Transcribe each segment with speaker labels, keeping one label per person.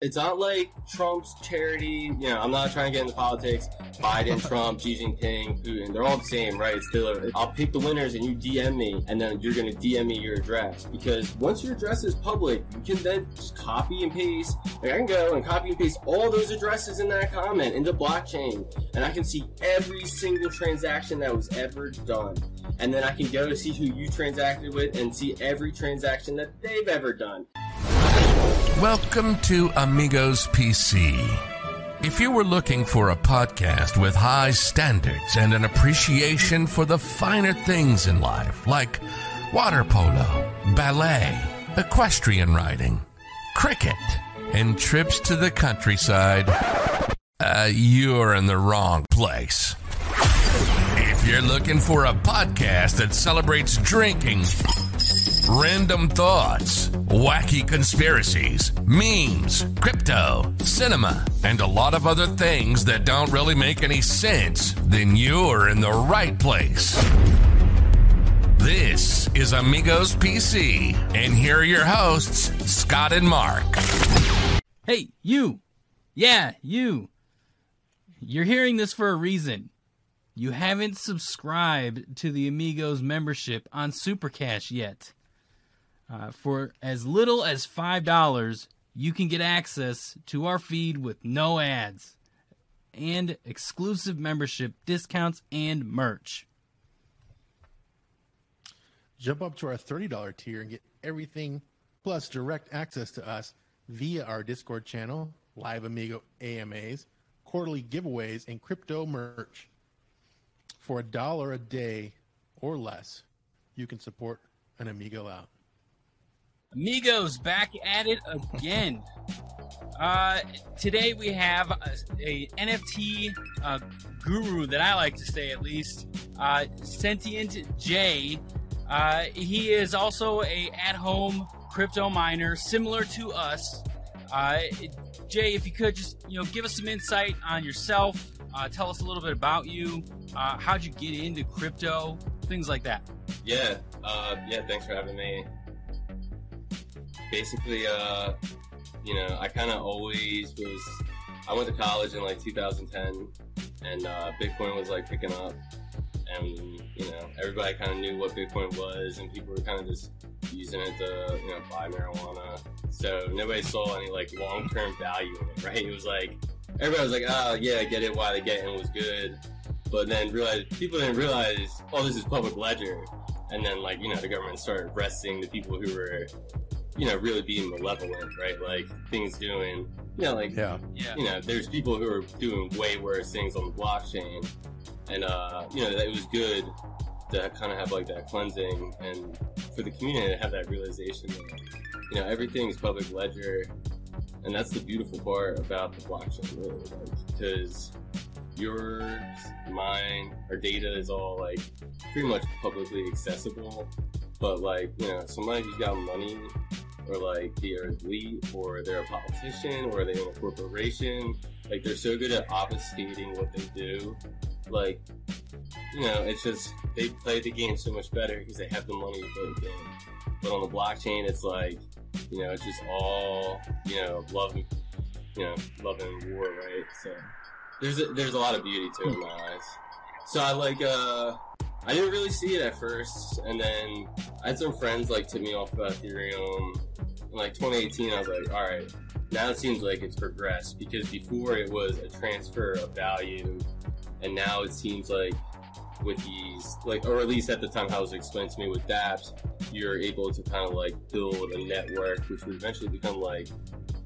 Speaker 1: It's not like Trump's charity. You know, I'm not trying to get into politics. Biden, Trump, Xi Jinping, Putin, they're all the same, right? It's still, I'll pick the winners and you DM me, and then you're going to DM me your address. Because once your address is public, you can then just copy and paste. Like, I can go and copy and paste all those addresses in that comment into blockchain, and I can see every single transaction that was ever done. And then I can go to see who you transacted with and see every transaction that they've ever done.
Speaker 2: Welcome to Amigos PC. If you were looking for a podcast with high standards and an appreciation for the finer things in life, like water polo, ballet, equestrian riding, cricket, and trips to the countryside, uh, you're in the wrong place. If you're looking for a podcast that celebrates drinking, random thoughts, wacky conspiracies, memes, crypto, cinema, and a lot of other things that don't really make any sense, then you're in the right place. This is Amigos PC, and here are your hosts, Scott and Mark.
Speaker 3: Hey, you! Yeah, you! You're hearing this for a reason. You haven't subscribed to the Amigos membership on Supercast yet. Uh, for as little as $5, you can get access to our feed with no ads and exclusive membership discounts and merch.
Speaker 4: Jump up to our $30 tier and get everything plus direct access to us via our Discord channel, live Amigo AMAs, quarterly giveaways, and crypto merch. For a dollar a day or less, you can support an Amigo out.
Speaker 3: Amigos back at it again. Uh, today we have a, a NFT uh, guru that I like to say at least, uh, Sentient Jay. Uh, he is also a at-home crypto miner, similar to us. Uh, Jay, if you could just you know give us some insight on yourself, uh, tell us a little bit about you, uh, how'd you get into crypto, things like that.
Speaker 1: Yeah, uh, yeah. Thanks for having me. Basically, uh, you know, I kind of always was. I went to college in like 2010, and uh, Bitcoin was like picking up, and you know, everybody kind of knew what Bitcoin was, and people were kind of just using it to you know buy marijuana. So nobody saw any like long term value in it, right? It was like everybody was like, oh yeah, I get it, why they get it was good, but then realized people didn't realize, oh, this is public ledger, and then like you know the government started arresting the people who were you know really being malevolent, right? Like things doing, you know, like
Speaker 4: Yeah.
Speaker 3: Yeah.
Speaker 1: you know, there's people who are doing way worse things on the blockchain, and uh, you know, it was good to kind of have like that cleansing, and for the community to have that realization that you know everything's public ledger, and that's the beautiful part about the blockchain, really, like, because yours, mine, our data is all like pretty much publicly accessible, but like you know, somebody who's got money or like they're elite or they're a politician or they own a corporation. Like they're so good at obfuscating what they do. Like, you know, it's just they play the game so much better because they have the money to play the game. But on the blockchain, it's like, you know, it's just all, you know, love, you know, love and war, right? So there's a, there's a lot of beauty to it in my eyes. So I like, uh, I didn't really see it at first, and then I had some friends like tip me off about Ethereum. In like 2018, I was like, all right, now it seems like it's progressed because before it was a transfer of value, and now it seems like with these, like, or at least at the time how it was explained to me with dApps, you're able to kind of like build a network, which would eventually become like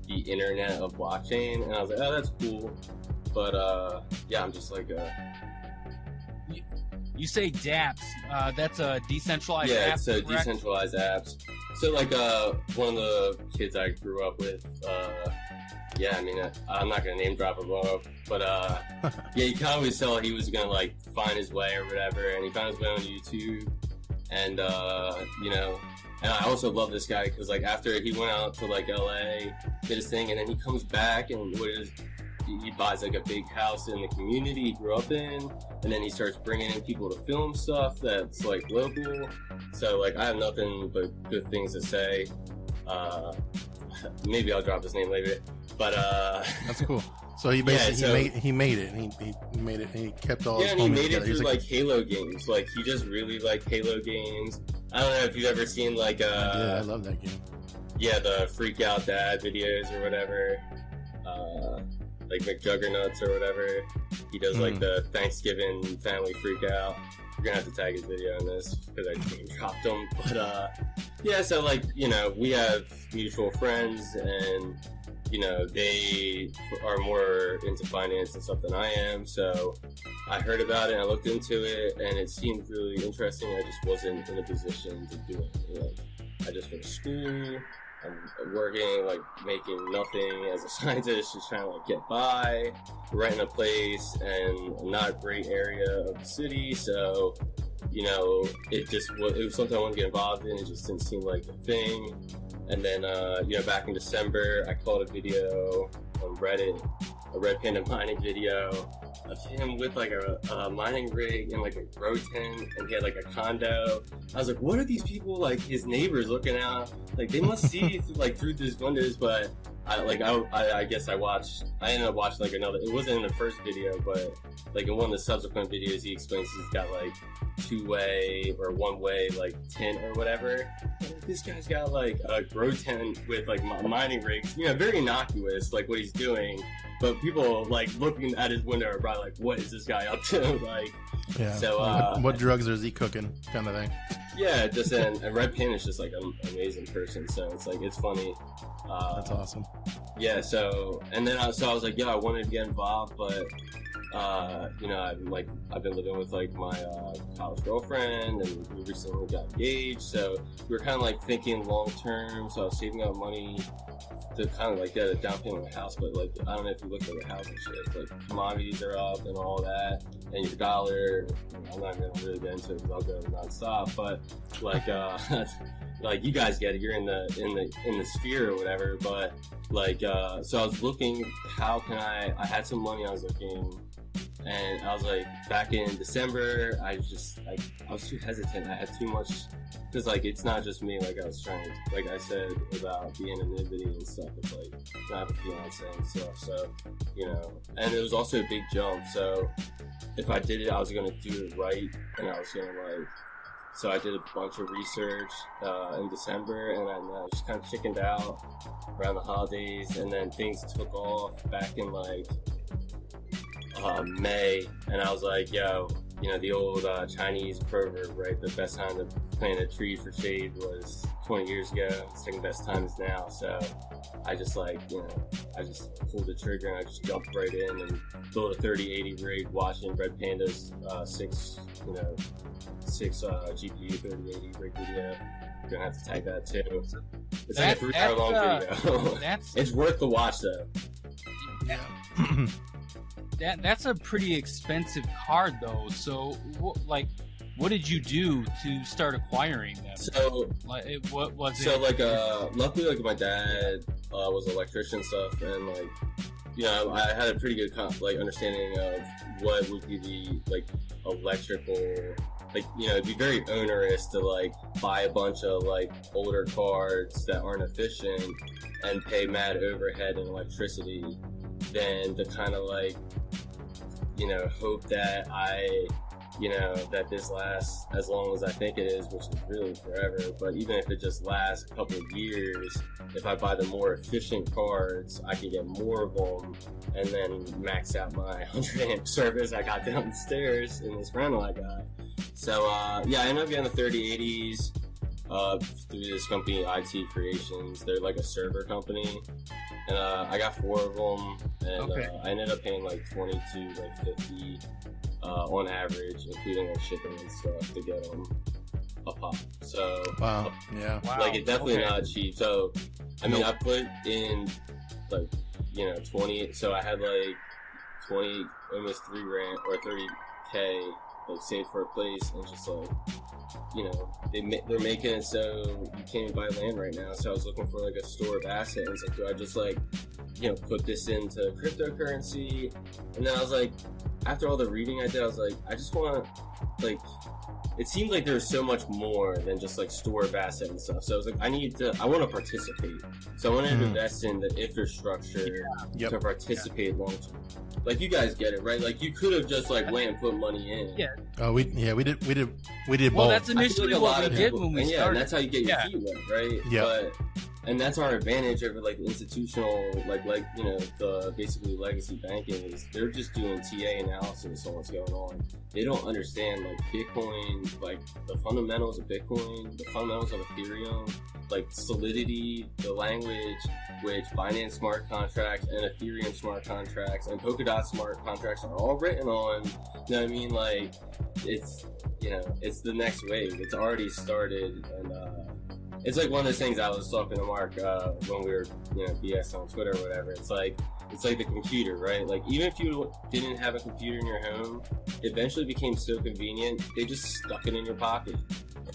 Speaker 1: the internet of blockchain. And I was like, oh, that's cool. But uh, yeah, I'm just like, uh,
Speaker 3: You say DApps. Uh, that's a decentralized
Speaker 1: yeah,
Speaker 3: app.
Speaker 1: it's so
Speaker 3: correct?
Speaker 1: decentralized apps. So like uh, one of the kids I grew up with, uh, yeah, I mean, uh, I'm not gonna name drop him, uh, but uh, yeah, you can always tell he was gonna like find his way or whatever, and he found his way on YouTube, and uh, you know, and I also love this guy because like after he went out to like LA, did his thing, and then he comes back and what is he buys like a big house in the community he grew up in, and then he starts bringing in people to film stuff that's like local. So like I have nothing but good things to say. Uh, maybe I'll drop his name later. But uh,
Speaker 4: That's cool. So he basically
Speaker 1: so-
Speaker 4: he made he made it. He, he made it. And he kept all
Speaker 1: yeah,
Speaker 4: his
Speaker 1: and he made it through
Speaker 4: He's
Speaker 1: like, Halo games. Like he just really liked Halo games. I don't know if you've ever seen like
Speaker 4: I did. I
Speaker 1: uh,
Speaker 4: love that game.
Speaker 1: yeah, the freak out dad videos or whatever. Uh, like McJuggerNuggets or whatever. He does like
Speaker 4: Mhm.
Speaker 1: the Thanksgiving family freak out. We're gonna have to tag his video on this because I name dropped him. But uh, yeah, so like you know, we have mutual friends, and you know they are more into finance and stuff than I am. So I heard about it, and I looked into it, and it seemed really interesting. I just wasn't in a position to do it. You know, I just went to school. I'm working, like making nothing as a scientist, just trying to like get by, renting a place, and not a great area of the city. So, you know, it just was, it was something I wanted to get involved in. It just didn't seem like a thing. And then, uh, you know, back in December, I called a video on Reddit, a Red Panda mining video of him with like a, a mining rig and like a grow tent, and he had like a condo. I was like, what are these people like his neighbors looking out? Like they must see like through these windows, but I like I, I I guess I watched I ended up watching like another. It wasn't in the first video, but like in one of the subsequent videos, he explains he's got like two way or one way like tent or whatever. I'm This guy's got like a grow tent with like mining rigs. You know, very innocuous like what he's doing. But people like looking at his window are probably like, "What is this guy up to?" like,
Speaker 4: Yeah.
Speaker 1: So, uh,
Speaker 4: what drugs is he cooking? Kind of thing.
Speaker 1: yeah, just and, and Red Panda is just like an amazing person. So it's like it's funny. Uh,
Speaker 4: That's awesome.
Speaker 1: Yeah so and then I, so I was like yeah I wanted to get involved but uh, you know I'm like I've been living with like my uh, college girlfriend and we recently got engaged so we were kind of like thinking long term so I was saving up money to kind of like get a down payment on a house but like I don't know if you look at the house and shit like commodities are up and all that and your dollar I'm not gonna really get into it because I'll go nonstop but like uh like you guys get it. You're in the in the in the sphere or whatever but like uh so i was looking how can i i had some money i was looking and i was like back in december i just like i was too hesitant. I had too much because like it's not just me like i was trying to like i said about the anonymity and stuff it's like i have a fiance and stuff so you know. And it was also a big jump so if i did it i was gonna do it right and i was gonna like so I did a bunch of research uh, in December, and I just kind of chickened out around the holidays, and then things took off back in like uh, May, and I was like, "Yo, you know the old uh, Chinese proverb, right? The best time to plant a tree for shade was 20 years ago. Second best time is now." So I just like, you know, I just pulled the trigger and I just jumped right in and built a 3080 rig, watching Red Panda's uh, six, you know, six uh, GPU 3080 rig video. Gonna have to tag that too. It's like a three hour long
Speaker 3: uh,
Speaker 1: video. It's worth the watch though.
Speaker 4: Yeah.
Speaker 3: that that's a pretty expensive card though. So wh- like, what did you do to start acquiring them?
Speaker 1: So
Speaker 3: Like, it, what was
Speaker 1: So
Speaker 3: it?
Speaker 1: like uh luckily like my dad uh, was an electrician and stuff and like you know I had a pretty good con- like understanding of what would be the like electrical like you know it'd be very onerous to like buy a bunch of like older cards that aren't efficient and pay mad overhead and electricity than to kind of like you know hope that I you know, that this lasts as long as I think it is, which is really forever. But even if it just lasts a couple of years, if I buy the more efficient cards, I can get more of them and then max out my 100 amp service I got downstairs in this rental I got. So, uh, yeah, I ended up getting the 3080s uh, through this company, IT Creations. They're like a server company. And uh, I got four of them, and
Speaker 3: Okay.
Speaker 1: uh, I ended up paying like twenty two, like 50 uh, on average, including like shipping and stuff to get them a pop. So
Speaker 4: Wow. Yeah.
Speaker 3: wow.
Speaker 1: like it's definitely
Speaker 3: okay.
Speaker 1: not cheap. So I mean,
Speaker 4: Nope.
Speaker 1: I put in like you know 20. So I had like 20, almost three rent or 30 k like saved for a place, and just like you know they they're making it so you can't buy land right now. So I was looking for like a store of assets. And like, do I just like you know put this into cryptocurrency? And then I was like, after all the reading I did, I was like, I just want like it seemed like there was so much more than just like store of asset and stuff. So I was like, I need to, I want to participate. So I wanted to
Speaker 4: Mhm.
Speaker 1: invest in the infrastructure
Speaker 4: Yep.
Speaker 1: to participate long term. Like you guys get it, right? Like you could have just like went and put money in.
Speaker 3: Yeah.
Speaker 4: Oh, we yeah we did we did we did
Speaker 3: Well,
Speaker 4: both.
Speaker 3: that's initially
Speaker 1: like a
Speaker 3: what
Speaker 1: lot
Speaker 3: we
Speaker 1: of
Speaker 3: did when we
Speaker 1: and yeah,
Speaker 3: started.
Speaker 1: and that's how you get your
Speaker 3: Yeah.
Speaker 1: feet wet, right?
Speaker 4: Yeah.
Speaker 1: But and that's our advantage over like institutional, like like you know the basically legacy banking is they're just doing TA analysis on what's going on. They don't understand like Bitcoin, like the fundamentals of Bitcoin, the fundamentals of Ethereum, like Solidity, the language, which Binance smart contracts and Ethereum smart contracts and Polkadot smart contracts are all written on. You know what I mean? Like it's you know it's the next wave. It's already started and. uh it's like one of those things I was talking to Mark uh, when we were, you know, BS on Twitter or whatever. It's like it's like the computer, right? Like even if you didn't have a computer in your home, it eventually became so convenient they just stuck it in your pocket.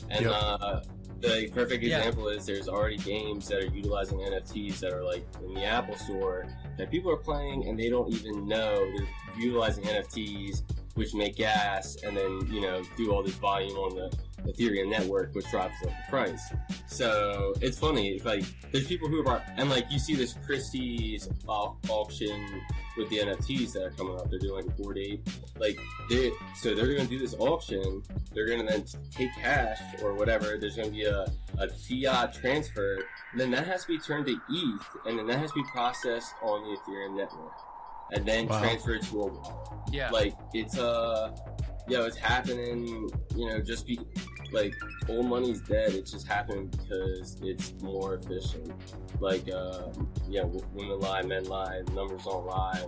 Speaker 1: And
Speaker 4: Yep.
Speaker 1: uh, the perfect
Speaker 3: Yeah.
Speaker 1: example is there's already games that are utilizing NFTs that are like in the Apple Store that people are playing and they don't even know they're utilizing NFTs, which make gas and then you know do all this volume on the Ethereum network, which drives up the price. So it's funny, it's like there's people who are and like you see this Christie's auction with the NFTs that are coming up. They're doing like a Bored Ape, like they so they're gonna do this auction. They're gonna then take cash or whatever. There's gonna be a, a fiat transfer. Then that has to be turned to ETH, and then that has to be processed on the Ethereum network, and then
Speaker 4: Wow.
Speaker 1: transferred to a wallet
Speaker 3: yeah.
Speaker 1: like it's uh yo it's happening you know just be like old money's dead it's just happening because it's more efficient like uh yeah women lie men lie numbers don't lie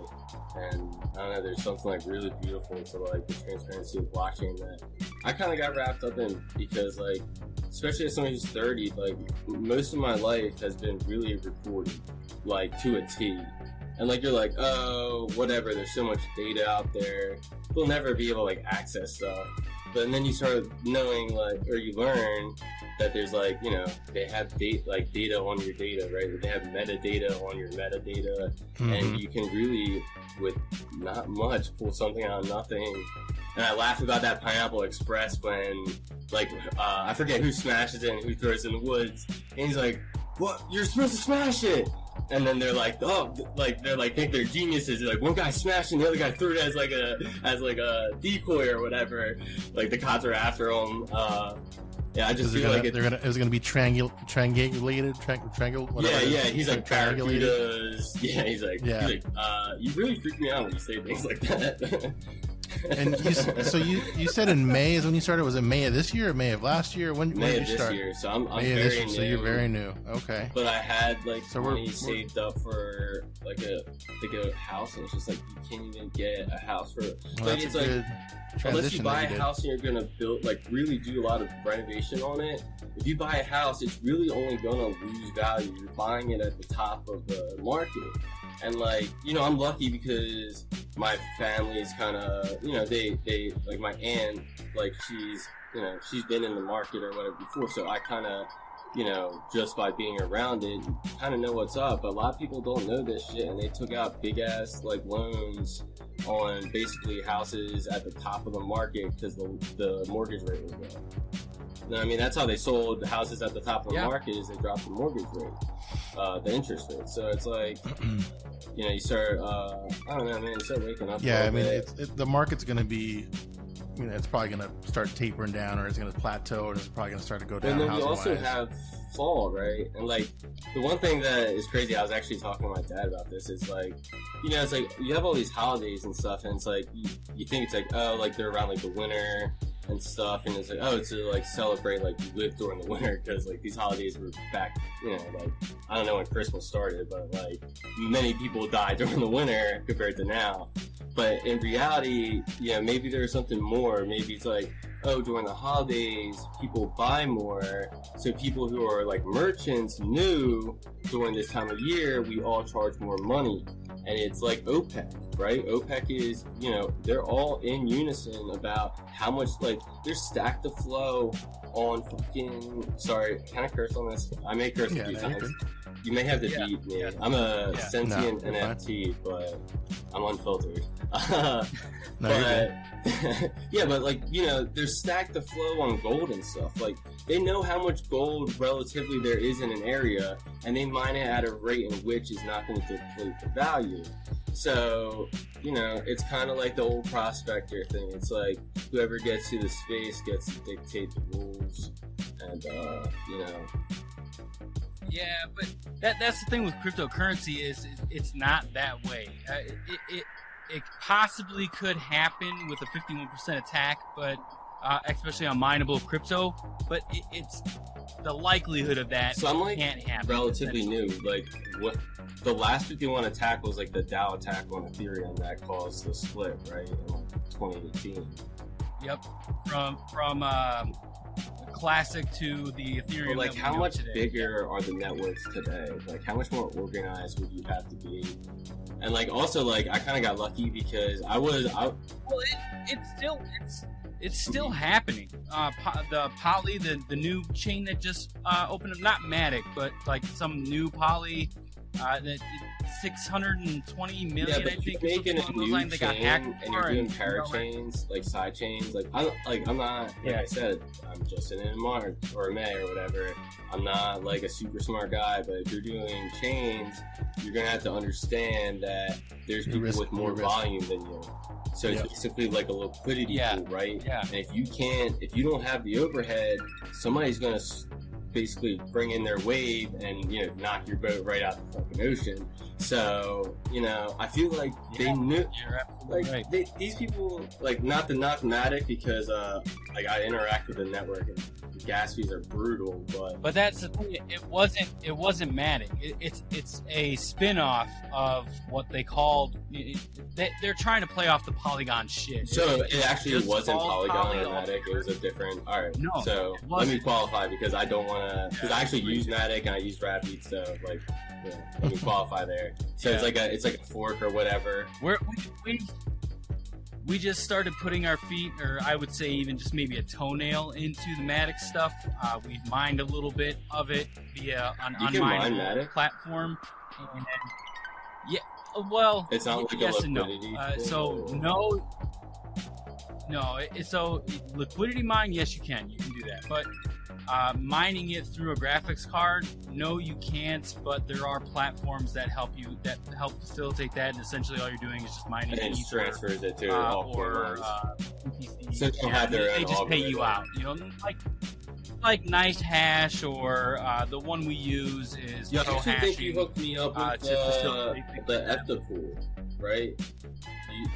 Speaker 1: and i don't know there's something like really beautiful to like the transparency of blockchain that i kind of got wrapped up in because like especially as someone who's 30 like most of my life has been really recorded like to a t and like you're like, oh, whatever. There's so much data out there. We'll never be able to like access stuff. But then you start knowing like, or you learn that there's like, you know, they have date like data on your data, right? They have metadata on your metadata,
Speaker 4: Mhm.
Speaker 1: and you can really, with not much, pull something out of nothing. And I laugh about that Pineapple Express when, like, uh, I forget who smashes it and who throws it in the woods, and he's like, "What? You're supposed to smash it!" And then they're like, "Oh, like they're like think they're geniuses." They're like, one guy smashed and the other guy threw it as like a as like a decoy or whatever. Like the cops are after him. Uh, yeah, I just feel
Speaker 4: gonna,
Speaker 1: like it,
Speaker 4: they're gonna it was gonna be triangul triangulated tri- triangle
Speaker 1: yeah, yeah. He's like
Speaker 4: triangulated.
Speaker 1: Yeah, he's like,
Speaker 4: Yeah.
Speaker 1: he's like, uh, you really freak me out when you say things like that.
Speaker 4: And you, so you you said in May is when you started. Was it May of this year or May of last year? When, when
Speaker 1: May
Speaker 4: did
Speaker 1: of
Speaker 4: you
Speaker 1: this
Speaker 4: start?
Speaker 1: year, so I'm, I'm
Speaker 4: May
Speaker 1: very
Speaker 4: year.
Speaker 1: new.
Speaker 4: So you're very new. Okay.
Speaker 1: But I had like
Speaker 4: So we're-
Speaker 1: money
Speaker 4: we're-
Speaker 1: saved up for like a like a house, and it's just like you can't even get a house for.
Speaker 4: Well,
Speaker 1: like
Speaker 4: that's
Speaker 1: it's like unless you buy
Speaker 4: that
Speaker 1: a
Speaker 4: did.
Speaker 1: house and you're gonna build like really do a lot of renovation on it. If you buy a house, it's really only gonna lose value. You're buying it at the top of the market, and like you know, I'm lucky because my family is kind of you know they they like my aunt like she's you know she's been in the market or whatever before, so I kind of you know, just by being around it, kind of know what's up. But a lot of people don't know this shit, and they took out big ass like loans on basically houses at the top of the market because the, the mortgage rate was low. You I mean, that's how they sold the houses at the top of the
Speaker 3: Yeah.
Speaker 1: market is they dropped the mortgage rate, uh, the interest rate. So it's like, you know, you start, uh, I don't know, man, you start waking up.
Speaker 4: Yeah, I mean, it's, it, the market's going to be, you know, it's probably going to start tapering down, or it's going to plateau, and it's probably going to start to go down.
Speaker 1: And then we also
Speaker 4: wise.
Speaker 1: have fall, right? And like the one thing that is crazy, I was actually talking to my dad about this. Is like, you know, it's like you have all these holidays and stuff, and it's like you, you think it's like oh, like they're around like the winter and stuff, and it's like oh, to like celebrate like you lived during the winter because like these holidays were back, you know, like I don't know when Christmas started, but like many people died during the winter compared to now. But in reality, you know, maybe there's something more. Maybe it's like, oh, during the holidays, people buy more. So people who are like merchants knew during this time of year, we all charge more money. And it's like OPEC, right? OPEC is, you know, they're all in unison about how much, like, they're stacked the flow on fucking. Sorry, can I curse on this? I may curse
Speaker 4: Yeah,
Speaker 1: a few
Speaker 4: no, you're
Speaker 1: times. You may have to
Speaker 3: Yeah,
Speaker 1: beat me.
Speaker 3: yeah.
Speaker 1: I'm a
Speaker 3: Yeah.
Speaker 1: sentient
Speaker 4: No, you're fine.
Speaker 1: NFT, but I'm unfiltered.
Speaker 4: No, you're
Speaker 1: but yeah, but like you know, they're stacked the flow on gold and stuff. Like they know how much gold relatively there is in an area, and they mine it at a rate in which is not going to deplete the value. So you know, it's kind of like the old prospector thing. It's like whoever gets to the space gets to dictate the rules, and uh, you know,
Speaker 3: Yeah, but that that's the thing with cryptocurrency is, it's not that way. Uh, it, it it possibly could happen with a 51% attack, but uh, especially on mineable crypto, but it, it's the likelihood of that
Speaker 1: so I'm like
Speaker 3: can't happen.
Speaker 1: relatively new. Like what the last 51 attack was like the DAO attack on Ethereum that caused the split, right? In like 2018.
Speaker 3: Yep, from from um, classic to the Ethereum.
Speaker 1: But like, how much
Speaker 3: today.
Speaker 1: bigger are the networks today? Like, how much more organized would you have to be? And like, also, like, I kind of got lucky because I was, I,
Speaker 3: Well, it, it's still it's it's still happening. Uh, po- the Poly, the the new chain that just uh, opened up, not Matic, but like some new Poly. Uh, that 620 million,
Speaker 1: yeah,
Speaker 3: I
Speaker 1: but you're
Speaker 3: think.
Speaker 1: making a
Speaker 3: something along those
Speaker 1: new
Speaker 3: lines they got
Speaker 1: chain
Speaker 3: hacked
Speaker 1: and you're doing
Speaker 3: you know, like-
Speaker 1: parachains, like side chains. Like, I, like, I'm not, like
Speaker 3: Yeah.
Speaker 1: I said, I'm just in March or May or whatever. I'm not like a super smart guy, but if you're doing chains, you're gonna have to understand that there's people
Speaker 4: risk-
Speaker 1: with more
Speaker 4: your
Speaker 1: volume than you. So it's
Speaker 4: Yeah.
Speaker 1: basically like a liquidity
Speaker 3: Yeah.
Speaker 1: pool, right?
Speaker 3: Yeah.
Speaker 1: And if you can't, if you don't have the overhead, somebody's gonna basically bring in their wave and you know knock your boat right out the fucking ocean. So you know, I feel like they knew. Like
Speaker 3: right.
Speaker 1: they, these people, like not the not Matic because uh, like I interact with the network and the gas fees are brutal, but
Speaker 3: But that's the thing. It wasn't. It wasn't Matic. It, it's it's a spin-off of what they called. They, they're trying to play off the Polygon shit.
Speaker 1: so
Speaker 3: It's
Speaker 1: it actually wasn't Polygon Matic. It was a different. All right,
Speaker 3: No,
Speaker 1: so let me qualify because I don't want to because
Speaker 3: Yeah,
Speaker 1: I actually use Matic and I use Rapid, so like yeah, qualify there. So it's like a it's like a fork or whatever.
Speaker 3: We're, we we we just started putting our feet, or I would say even just maybe a toenail into the Matic stuff. Uh, we've mined a little bit of it via an
Speaker 1: You can mine
Speaker 3: Unmineable
Speaker 1: Matic?
Speaker 3: platform. And, yeah, well,
Speaker 1: It's not like
Speaker 3: yes and no. Uh, so
Speaker 1: or-
Speaker 3: no, no. It- so liquidity mine, yes, you can. You can do that, but uh, mining it through a graphics card, no, you can't. But there are platforms that help you that help facilitate that, and essentially all you're doing is just mining
Speaker 1: and then
Speaker 3: Ether,
Speaker 1: transfers it to
Speaker 3: uh,
Speaker 1: all
Speaker 3: or
Speaker 1: or
Speaker 3: uh, UTC.
Speaker 1: So they
Speaker 3: Yeah,
Speaker 1: have their
Speaker 3: they, they just pay you out. You know, like like NiceHash or uh, the one we use is
Speaker 1: Yeah, I
Speaker 3: Pro
Speaker 1: actually think you hooked me up
Speaker 3: uh,
Speaker 1: with
Speaker 3: to
Speaker 1: uh,
Speaker 3: facilitate
Speaker 1: the
Speaker 3: like that.
Speaker 1: F2 pool, right? You,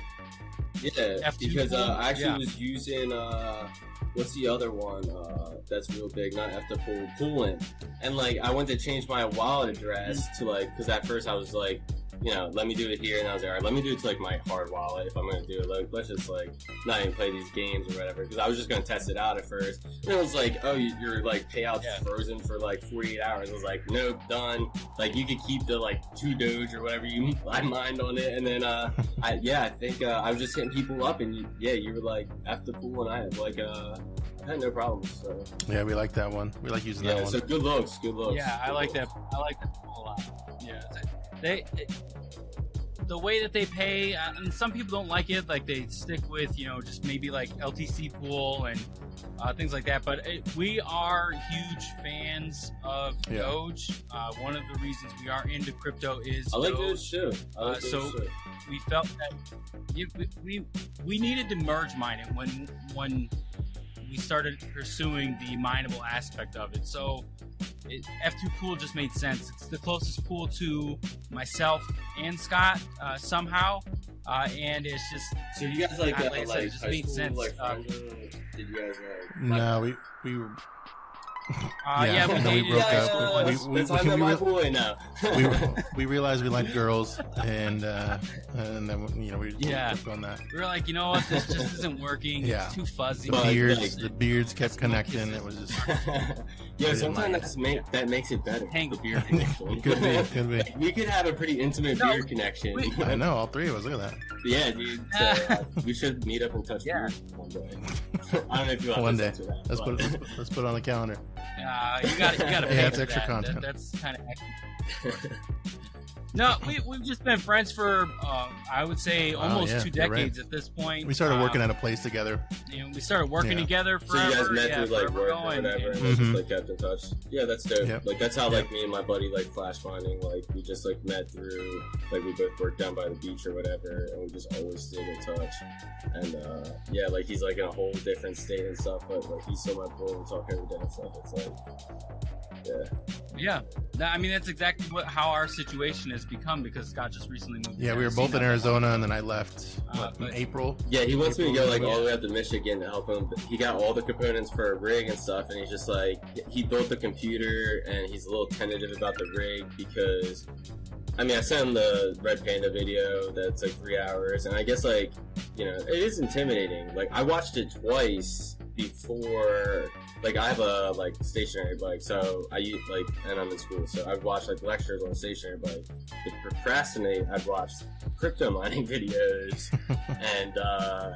Speaker 1: yeah,
Speaker 3: F2
Speaker 1: because uh. I actually
Speaker 3: Yeah.
Speaker 1: was using uh, what's the other one uh, that's real big? Not F2 pool, Coolant, and like I went to change my wallet address to like because at first I was like. You know, let me do it here, and I was like, all right, let me do it to like my hard wallet if I'm gonna do it. Like, let's just like not even play these games or whatever, because I was just gonna test it out at first. And it was like, oh, you- your like payouts
Speaker 3: Yeah.
Speaker 1: frozen for like 48 hours. I was like, nope, done. Like you could keep the like two doge or whatever you I mined on it, and then uh, I yeah, I think uh, I was just hitting people up, and you, yeah, you were like F the pool, and I had like uh, I had no problems. So
Speaker 4: Yeah, we like that one. We like using
Speaker 1: yeah,
Speaker 4: that one.
Speaker 1: so good looks, good looks.
Speaker 3: Yeah, I
Speaker 1: good
Speaker 3: like that.
Speaker 1: looks.
Speaker 3: I like that pool a lot. Yeah, they, they the way that they pay, uh, and some people don't like it. Like they stick with you know just maybe like LTC pool and uh, things like that. But it, we are huge fans of
Speaker 4: Yeah.
Speaker 3: Doge. Uh, one of the reasons we are into crypto is
Speaker 1: I like
Speaker 3: Doge.
Speaker 1: those too. I like
Speaker 3: Uh,
Speaker 1: those
Speaker 3: so-
Speaker 1: too.
Speaker 3: we felt that you, we, we we needed to merge mine it when when we started pursuing the mineable aspect of it. So it, F2 pool just made sense. It's the closest pool to myself and Scott uh, somehow, uh, and it's just
Speaker 1: So you guys like
Speaker 3: I-
Speaker 1: uh,
Speaker 3: like I
Speaker 1: like,
Speaker 3: said, it just made sense.
Speaker 1: like
Speaker 3: Uh,
Speaker 1: Did you guys like?
Speaker 4: no, we we were
Speaker 3: Uh, yeah,
Speaker 4: Yeah,
Speaker 3: we
Speaker 4: and we broke
Speaker 3: in
Speaker 4: up.
Speaker 3: school.
Speaker 4: We-
Speaker 1: Let's,
Speaker 4: we-
Speaker 1: let's
Speaker 4: we- we
Speaker 1: my boy now.
Speaker 4: we, we realized we liked girls, and uh, and then you know we
Speaker 3: Yeah.
Speaker 4: kept on that.
Speaker 3: we were like, you know what, this just isn't working.
Speaker 4: Yeah.
Speaker 3: It's too fuzzy.
Speaker 1: But-
Speaker 4: Beards,
Speaker 1: like-
Speaker 4: the beards kept connecting. It was just
Speaker 1: yeah, sometimes
Speaker 4: like
Speaker 1: that's make, that makes it better.
Speaker 3: Tangle.
Speaker 1: The beard connection.
Speaker 4: could be, could be.
Speaker 1: we could have a pretty intimate
Speaker 3: No,
Speaker 1: beard connection.
Speaker 3: we-
Speaker 4: I know all three of us. Look at that.
Speaker 1: yeah, dude. So, uh, we should meet up and touch
Speaker 3: Yeah.
Speaker 1: beards one day. I don't know if you want
Speaker 4: One
Speaker 1: to
Speaker 4: day.
Speaker 1: that.
Speaker 4: Let's
Speaker 1: but-
Speaker 4: put let's, put- let's put it on the calendar.
Speaker 3: Uh, you got you got to
Speaker 4: Yeah,
Speaker 3: pay
Speaker 4: it's
Speaker 3: for
Speaker 4: extra
Speaker 3: that.
Speaker 4: content.
Speaker 3: That, that's kind of. No, we we've just been friends for uh, I would say
Speaker 4: Wow,
Speaker 3: almost
Speaker 4: yeah,
Speaker 3: two
Speaker 4: you're right.
Speaker 3: decades at this point.
Speaker 4: We started working
Speaker 3: Um,
Speaker 4: at a place together.
Speaker 3: You know, we started working
Speaker 4: Yeah.
Speaker 3: together
Speaker 1: So
Speaker 3: forever.
Speaker 1: you guys met
Speaker 3: yeah,
Speaker 1: through like
Speaker 3: forever
Speaker 1: work
Speaker 3: going,
Speaker 1: or whatever,
Speaker 3: and-
Speaker 1: and like,
Speaker 4: Mhm.
Speaker 1: just like kept in touch. Yeah, that's dope.
Speaker 4: Yep.
Speaker 1: Like that's how
Speaker 4: Yep.
Speaker 1: like me and my buddy like flash finding. Like we just like met through like we both worked down by the beach or whatever, and we just always stayed in touch. And uh yeah, like he's like in a whole different state and stuff, but like he's still my bro. We talk every day and stuff. It's like yeah,
Speaker 3: Yeah, No, I mean that's exactly what how our situation has become because Scott just recently moved.
Speaker 4: Yeah, we were both in. Arizona, and then I left
Speaker 3: Uh,
Speaker 4: what, in April.
Speaker 1: yeah. He wants me to go like all the way up to Michigan to help him. He got all the components for a rig and stuff, and he's just like he built the computer, and he's a little tentative about the rig because I mean, I sent him the Red Panda video that's like three hours, and I guess like, you know, it is intimidating. Like, I watched it twice before. Like, I have a like stationary bike, so I use like, and I'm in school, so I've watched like lectures on a stationary bike. To procrastinate, I've watched crypto mining videos, and uh,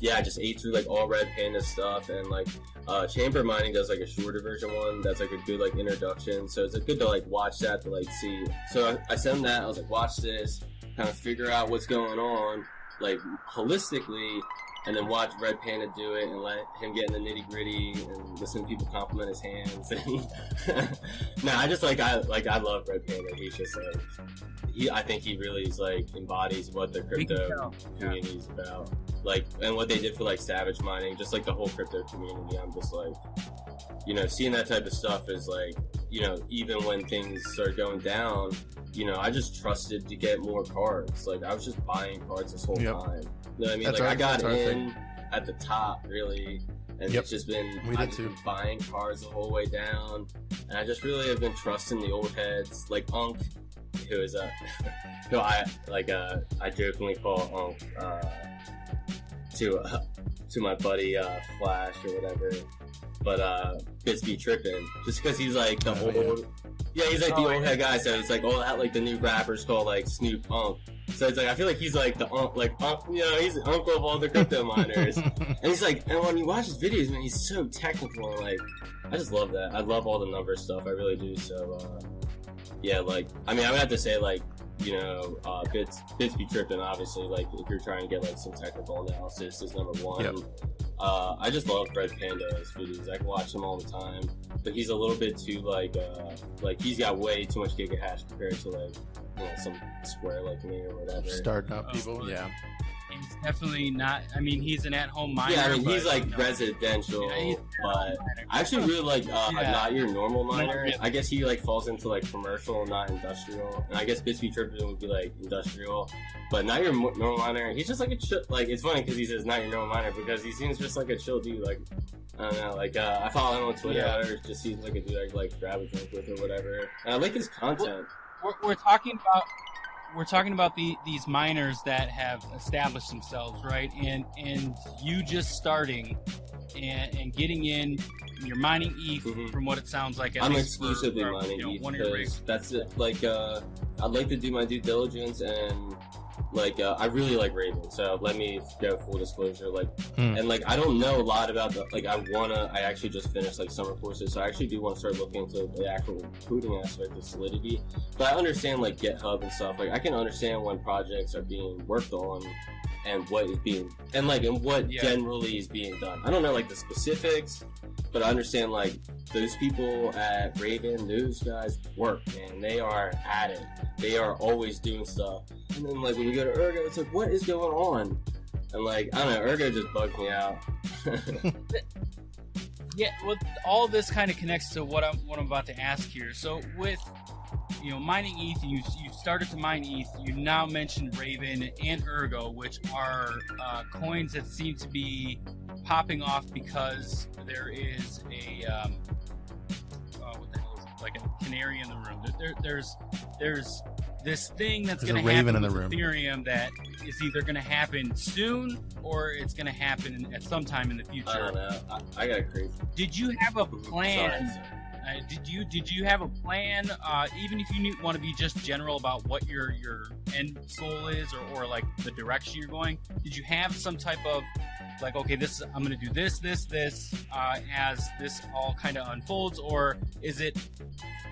Speaker 1: yeah, I just ate through like all Red Panda stuff, and like uh, chamber mining does like a shorter version one that's like a good like introduction. So it's like, good to like watch that to like see. So I, I sent that i was like watch this kind of figure out what's going on like holistically and then watch red panda do it and let him get in the nitty gritty and listen to people compliment his hands no i just like i like i love red panda. He's just like he i think he really is like embodies what the crypto community is about. Like and what they did for like savage mining just like the whole crypto community i'm just like you know seeing that type of stuff is like you know even when things start going down you know i just trusted to get more cards. Like i was just buying cards this whole
Speaker 4: Yep.
Speaker 1: time. You know what i mean?
Speaker 4: That's
Speaker 1: like
Speaker 4: our-
Speaker 1: i got
Speaker 4: that's
Speaker 1: in at the top really. And
Speaker 4: Yep.
Speaker 1: it's just been
Speaker 4: We
Speaker 1: i've just
Speaker 4: too.
Speaker 1: been buying cards the whole way down. And i just really have been trusting the old heads. Like unk who is a who i like uh i jokingly call unk uh to uh, to my buddy uh, Flash or whatever. But uh, Bits be tripping just because he's like the
Speaker 4: Oh,
Speaker 1: old. Yeah, he's like the
Speaker 3: Oh,
Speaker 1: old head guy. So it's like all that like the new rappers call like Snoop Unk. So it's like I feel like he's like the unk, like unk, you know, he's the uncle of all the crypto miners. and he's like, and when you watch his videos, man, he's so technical. And, like, I just love that. I love all the number stuff. I really do. So, uh, yeah, like, I mean, I would have to say, like, you know, uh, bits bits be tripping. Obviously, like, if you're trying to get like some technical analysis, is number one.
Speaker 4: Yep.
Speaker 1: Uh, I just love Red Panda's videos. I can watch him all the time. But he's a little bit too like, uh, like he's got way too much giga hash compared to like, you know, some square like me or whatever.
Speaker 4: Starting up
Speaker 3: Oh,
Speaker 4: people. Yeah.
Speaker 3: He's definitely not. I mean, he's an at-home miner.
Speaker 1: yeah, I mean, he's like
Speaker 3: you know,
Speaker 1: residential,
Speaker 3: yeah, he's
Speaker 1: but. I actually really like uh,
Speaker 3: Yeah.
Speaker 1: not your normal miner.
Speaker 3: really.
Speaker 1: I guess he like falls into like commercial, not industrial. And I guess BitsBeTrippin would be like industrial, but not your mo- normal miner. He's just like a chill. Like it's funny because he says not your normal miner because he seems just like a chill dude. Like I don't know. Like uh, I follow him on Twitter.
Speaker 3: Yeah.
Speaker 1: Or just seems like a dude I like grab a drink with or whatever. And I like his content.
Speaker 3: we're, we're talking about we're talking about the these miners that have established themselves, right? And and you just starting and, and getting in, you're mining ETH
Speaker 1: Mhm.
Speaker 3: from what it sounds like. At
Speaker 1: I'm
Speaker 3: for-
Speaker 1: exclusively
Speaker 3: for,
Speaker 1: mining
Speaker 3: you know,
Speaker 1: ETH
Speaker 3: one of your
Speaker 1: because that's it. Like, uh, I'd like to do my due diligence and like uh, I really like Raven. So let me go full disclosure. Like,
Speaker 4: Hmm.
Speaker 1: and like I don't know a lot about the like I wanna. I actually just finished like summer courses, so I actually do want to start looking into the actual coding aspect of Solidity. But I understand like GitHub and stuff. Like I can understand when projects are being worked on and what is being and like and what
Speaker 3: Yeah.
Speaker 1: generally is being done. I don't know like the specifics, but I understand like those people at Raven, those guys work, man. They are at it. They are always doing stuff. And then like when you go to Ergo, it's like, what is going on? And like I don't know, Ergo just bugged me out.
Speaker 3: Yeah, well, all this kind of connects to what I'm what I'm about to ask here. So with you know mining ETH, you you started to mine ETH. You now mentioned Raven and Ergo, which are uh, coins that seem to be popping off because there is a um, like a canary in the room. There, there, there's there's this thing that's going to
Speaker 4: raven
Speaker 3: happen
Speaker 4: in the room.
Speaker 3: Ethereum that is either going to happen soon or it's going to happen at some time in the future.
Speaker 1: I don't know. I, I got crazy.
Speaker 3: Did you have a plan?
Speaker 1: Sorry.
Speaker 3: Uh, did you did you have a plan? Uh, even if you need, want to be just general about what your your end goal is, or, or like the direction you're going, did you have some type of like, okay, this I'm going to do this, this, this uh, as this all kind of unfolds, or is it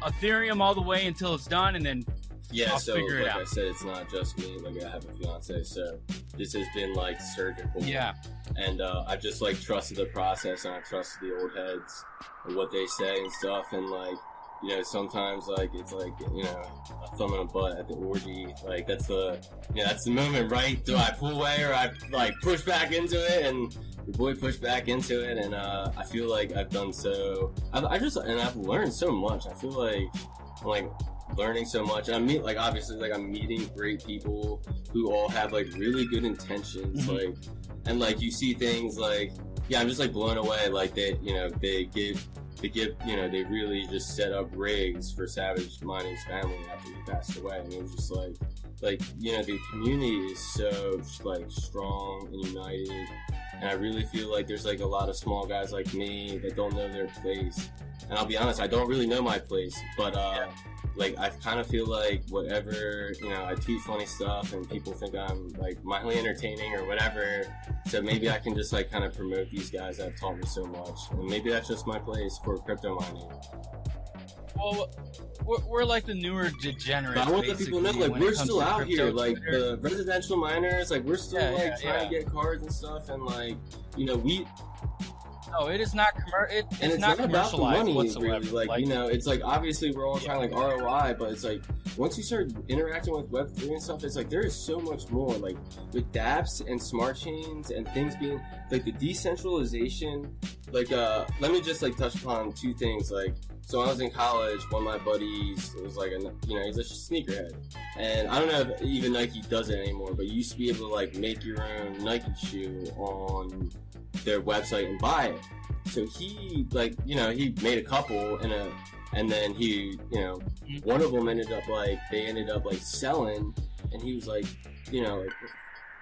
Speaker 3: Ethereum all the way until it's done, and then
Speaker 1: Yeah,
Speaker 3: I'll
Speaker 1: so
Speaker 3: figure it
Speaker 1: like
Speaker 3: out.
Speaker 1: I said, it's not just me. Like I have a fiance, so this has been like surgical.
Speaker 3: yeah,
Speaker 1: and uh, I just like trusted the process and I trusted the old heads and what they say and stuff and like you know sometimes like it's like you know a thumb in a butt at the orgy. Like that's the you know that's the moment right? Do I pull away or I like push back into it? And your boy pushed back into it and uh, I feel like I've done so I've, I just and I've learned so much. I feel like I'm like learning so much. And I meet like obviously like I'm meeting great people who all have like really good intentions
Speaker 3: Mhm.
Speaker 1: like and like you see things like yeah i'm just like blown away like they you know they give they give you know they really just set up rigs for savage mining's family after he passed away. And it was just like like you know the community is so like strong and united. And i really feel like there's like a lot of small guys like me that don't know their place. And i'll be honest i don't really know my place but uh like I kind of feel like whatever you know, I tweet funny stuff and people think I'm like mildly entertaining or whatever. So maybe I can just like kind of promote these guys that have taught me so much, and maybe that's just my place for crypto mining.
Speaker 3: well, we're, we're like the newer degenerates.
Speaker 1: But I want let people know, like we're still out here, like
Speaker 3: Twitter.
Speaker 1: the residential miners, like we're still
Speaker 3: Yeah,
Speaker 1: like
Speaker 3: yeah,
Speaker 1: trying
Speaker 3: yeah.
Speaker 1: to get cards and stuff, and like you know we
Speaker 3: No, it is not commer- it, it's,
Speaker 1: it's
Speaker 3: not,
Speaker 1: not, about the
Speaker 3: commercialized
Speaker 1: money
Speaker 3: whatsoever.
Speaker 1: really like, you know it's like obviously we're all trying like roi but it's like once you start interacting with web3 and stuff it's like there is so much more like with dapps and smart chains and things being like the decentralization like uh let me just like touch upon two things like so when I was in college, one of my buddies was like, a, you know, he's a sneakerhead, and I don't know if even Nike does it anymore, but you used to be able to like make your own Nike shoe on their website and buy it. So he like you know he made a couple and a and then he you know one of them ended up like they ended up like selling. And he was like you know like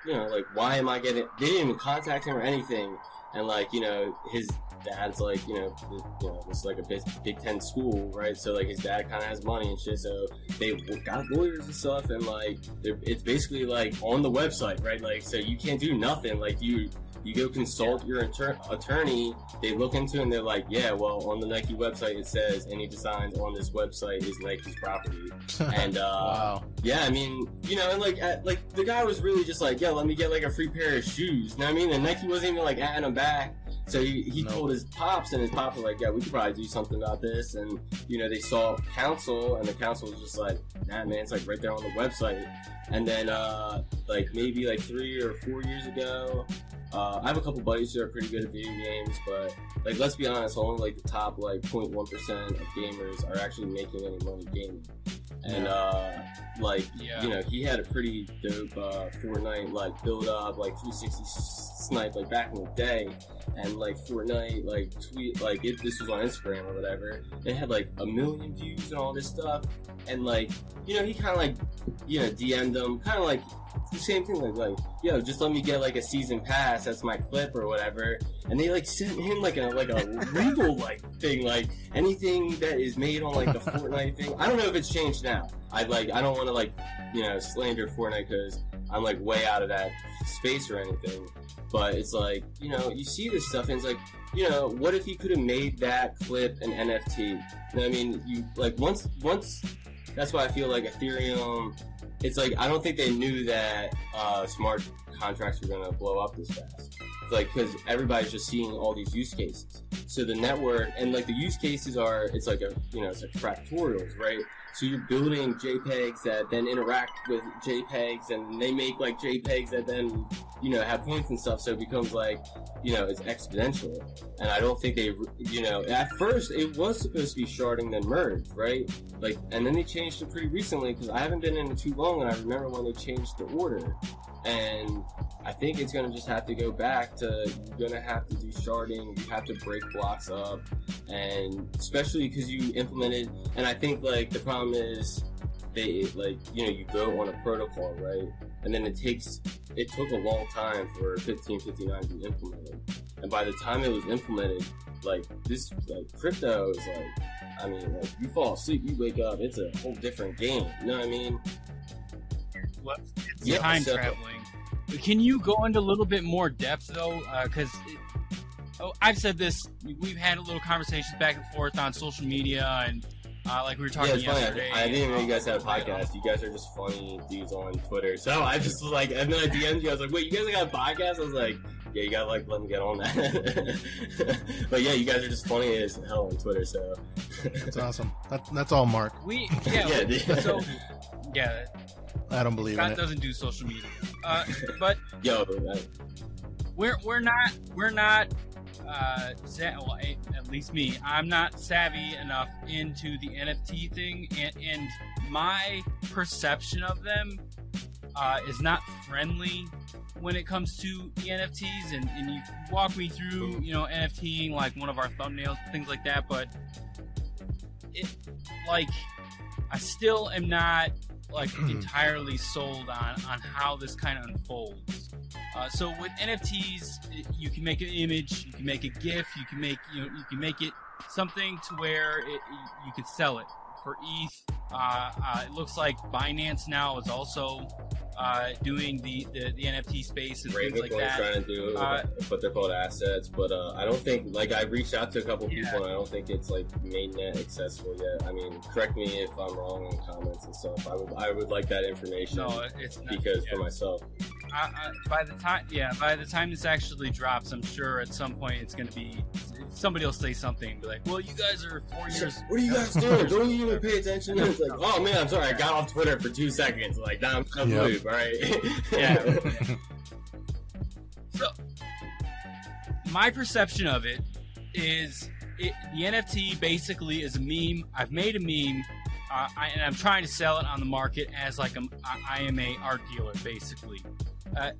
Speaker 1: you know like why am I getting they didn't even contact him or anything. And like you know his dad's like you know you know it's like a big, big ten school right? So like his dad kind of has money and shit. So they got lawyers and stuff. And like it's basically like on the website right? Like so you can't do nothing. Like you you go consult your inter- attorney they look into it and they're like yeah well on the nike website it says any designs on this website is nike's property and uh
Speaker 4: wow.
Speaker 1: yeah, I mean, you know, and like, at, like the guy was really just like, "Yo, let me get like a free pair of shoes." You know what I mean? And Nike wasn't even like adding him back. So he, he
Speaker 4: Nope.
Speaker 1: told his pops, and his pops were like, "Yeah, we could probably do something about this." And you know, they saw council, and the council was just like, "Nah, man, it's like right there on the website." And then, uh, like maybe like three or four years ago, uh, I have a couple buddies who are pretty good at video games, but like let's be honest, only like the top like 0.1 percent of gamers are actually making any money gaming. And uh, like
Speaker 3: Yeah.
Speaker 1: you know, he had a pretty dope uh, Fortnite like build up, like 360 snipe like back in the day, and like Fortnite like tweet like it, this was on Instagram or whatever. It had like a million views and all this stuff, and like you know he kind of like you know DM'd them, kind of like the same thing like like yo just let me get like a season pass that's my clip or whatever. And they like sent him like a like a legal like thing like anything that is made on like the Fortnite thing. I don't know if it's changed now. I like I don't want to like you know slander Fortnite because I'm like way out of that space or anything but it's like you know you see this stuff and it's like you know what if you could have made that clip an NFT what I mean you like once once that's why I feel like Ethereum it's like I don't think they knew that uh, smart contracts were gonna blow up this fast. It's like because everybody's just seeing all these use cases. So the network and like the use cases are it's like a you know it's like fractorials, right? So you're building JPEGs that then interact with JPEGs, and they make like JPEGs that then you know, have points and stuff. So it becomes like, you know, it's exponential. And I don't think they, you know, at first it was supposed to be sharding then merge, right? Like, and then they changed it pretty recently because I haven't been in it too long, and I remember when they changed the order. And I think it's gonna just have to go back to you're gonna have to do sharding, you have to break blocks up, and especially because you implemented. And I think like the problem is they like you know you go on a protocol right, and then it takes it took a long time for 1559 to be implemented, and by the time it was implemented, like this like crypto is like. I mean, like you fall asleep, you wake up, it's a whole different game. You know what I mean?
Speaker 3: Well, it's
Speaker 1: Yeah,
Speaker 3: time
Speaker 1: so-
Speaker 3: traveling. Can you go into a little bit more depth though? Because oh, I've said this. We've had a little conversations back and forth on social media, and uh, like we were talking
Speaker 1: yeah, it's funny.
Speaker 3: yesterday.
Speaker 1: I, I didn't even know you guys had a
Speaker 3: uh,
Speaker 1: podcast. You guys are just funny dudes on Twitter. So I just was like, and then I DM'd you. I was like, wait, you guys got a podcast? I was like, yeah, you gotta like let me get on that. but yeah, you guys are just funny as hell on Twitter. So
Speaker 4: That's awesome. That, that's all Mark.
Speaker 3: We yeah.
Speaker 1: Yeah,
Speaker 3: we- so yeah,
Speaker 4: I don't believe in
Speaker 3: Scott
Speaker 4: it.
Speaker 3: doesn't do social media, uh, but
Speaker 1: yo,
Speaker 3: we're we're not we're not uh sa- well, a- at least me i'm not savvy enough into the nft thing and, and my perception of them uh, is not friendly when it comes to the nfts and, and you walk me through you know nfting like one of our thumbnails things like that but it like i still am not like entirely sold on on how this kind of unfolds. Uh, so with NFTs, you can make an image, you can make a GIF, you can make you know you can make it something to where it, you can sell it for ETH. Uh, uh, it looks like Binance now is also uh, doing the, the, the NFT space and things like that.
Speaker 1: trying to do,
Speaker 3: Uh,
Speaker 1: but they're called assets. But uh, I don't think like I reached out to a couple
Speaker 3: Yeah.
Speaker 1: people, and I don't think it's like mainnet accessible yet. I mean, correct me if I'm wrong in comments and stuff. I would I would like that information
Speaker 3: No, it's not.
Speaker 1: because
Speaker 3: yeah.
Speaker 1: for myself.
Speaker 3: I, I, by the time, yeah, by the time this actually drops, I'm sure at some point it's going to be somebody will say something, be like, "Well, you guys are four years."
Speaker 1: What are you guys doing? Don't you even pay attention? It's like, oh man, I'm sorry, I got off Twitter for two seconds. Like, now I'm out of
Speaker 4: Yep.
Speaker 1: loop. All right.
Speaker 3: Yeah. So, my perception of it is it, the NFT basically is a meme. I've made a meme, I, and I'm trying to sell it on the market as like a, I am a art dealer, basically. Uh,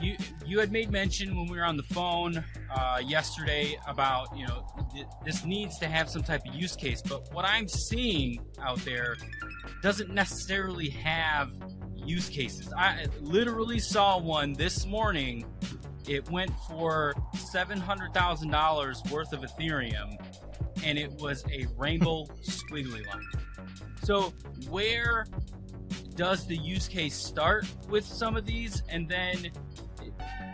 Speaker 3: you you had made mention when we were on the phone uh, yesterday about you know th- this needs to have some type of use case, but what I'm seeing out there doesn't necessarily have use cases. I literally saw one this morning. It went for seven hundred thousand dollars worth of Ethereum, and it was a rainbow squiggly line. So where does the use case start with some of these, and then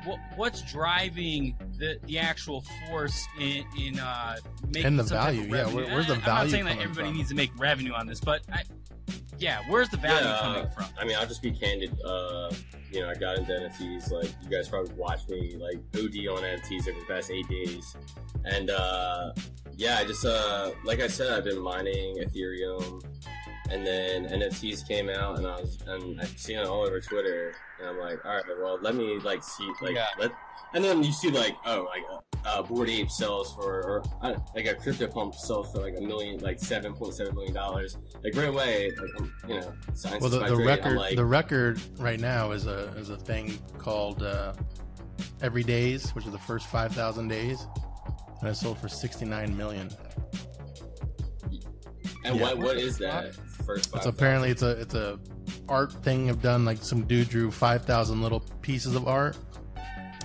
Speaker 3: what, what's driving the, the actual force in in uh, making
Speaker 4: And the
Speaker 3: some type of
Speaker 4: value, yeah,
Speaker 3: revenue?
Speaker 4: where- where's the
Speaker 3: I- I'm not saying that everybody
Speaker 4: from?
Speaker 3: needs to make revenue on this, but I, yeah, where's the value
Speaker 1: Yeah,
Speaker 3: coming
Speaker 1: uh,
Speaker 3: from?
Speaker 1: I mean, I'll just be candid. Uh, you know, I got into NFTs. Like, you guys probably watched me like OD on NFTs over the past eight days, and uh, yeah, I just uh, like I said, I've been mining Ethereum, and then NFTs came out, and I was and I've seen it all over Twitter, and I'm like, all right, well, let me like see like
Speaker 3: Yeah.
Speaker 1: let. And then you see like oh like uh, uh, Bored Ape sells for or uh, like a crypto punk sells for like a million like seven point seven million dollars like right away like um, you know science
Speaker 4: Well, the,
Speaker 1: is my
Speaker 4: the
Speaker 1: trade.
Speaker 4: record
Speaker 1: like,
Speaker 4: the record right now is a is a thing called uh, Everydays, which is the first five thousand days, and it sold for sixty nine million.
Speaker 1: and
Speaker 4: yeah.
Speaker 1: what what is that first five
Speaker 4: It's apparently it's a it's a art thing I've done. Like some dude drew five thousand little pieces of art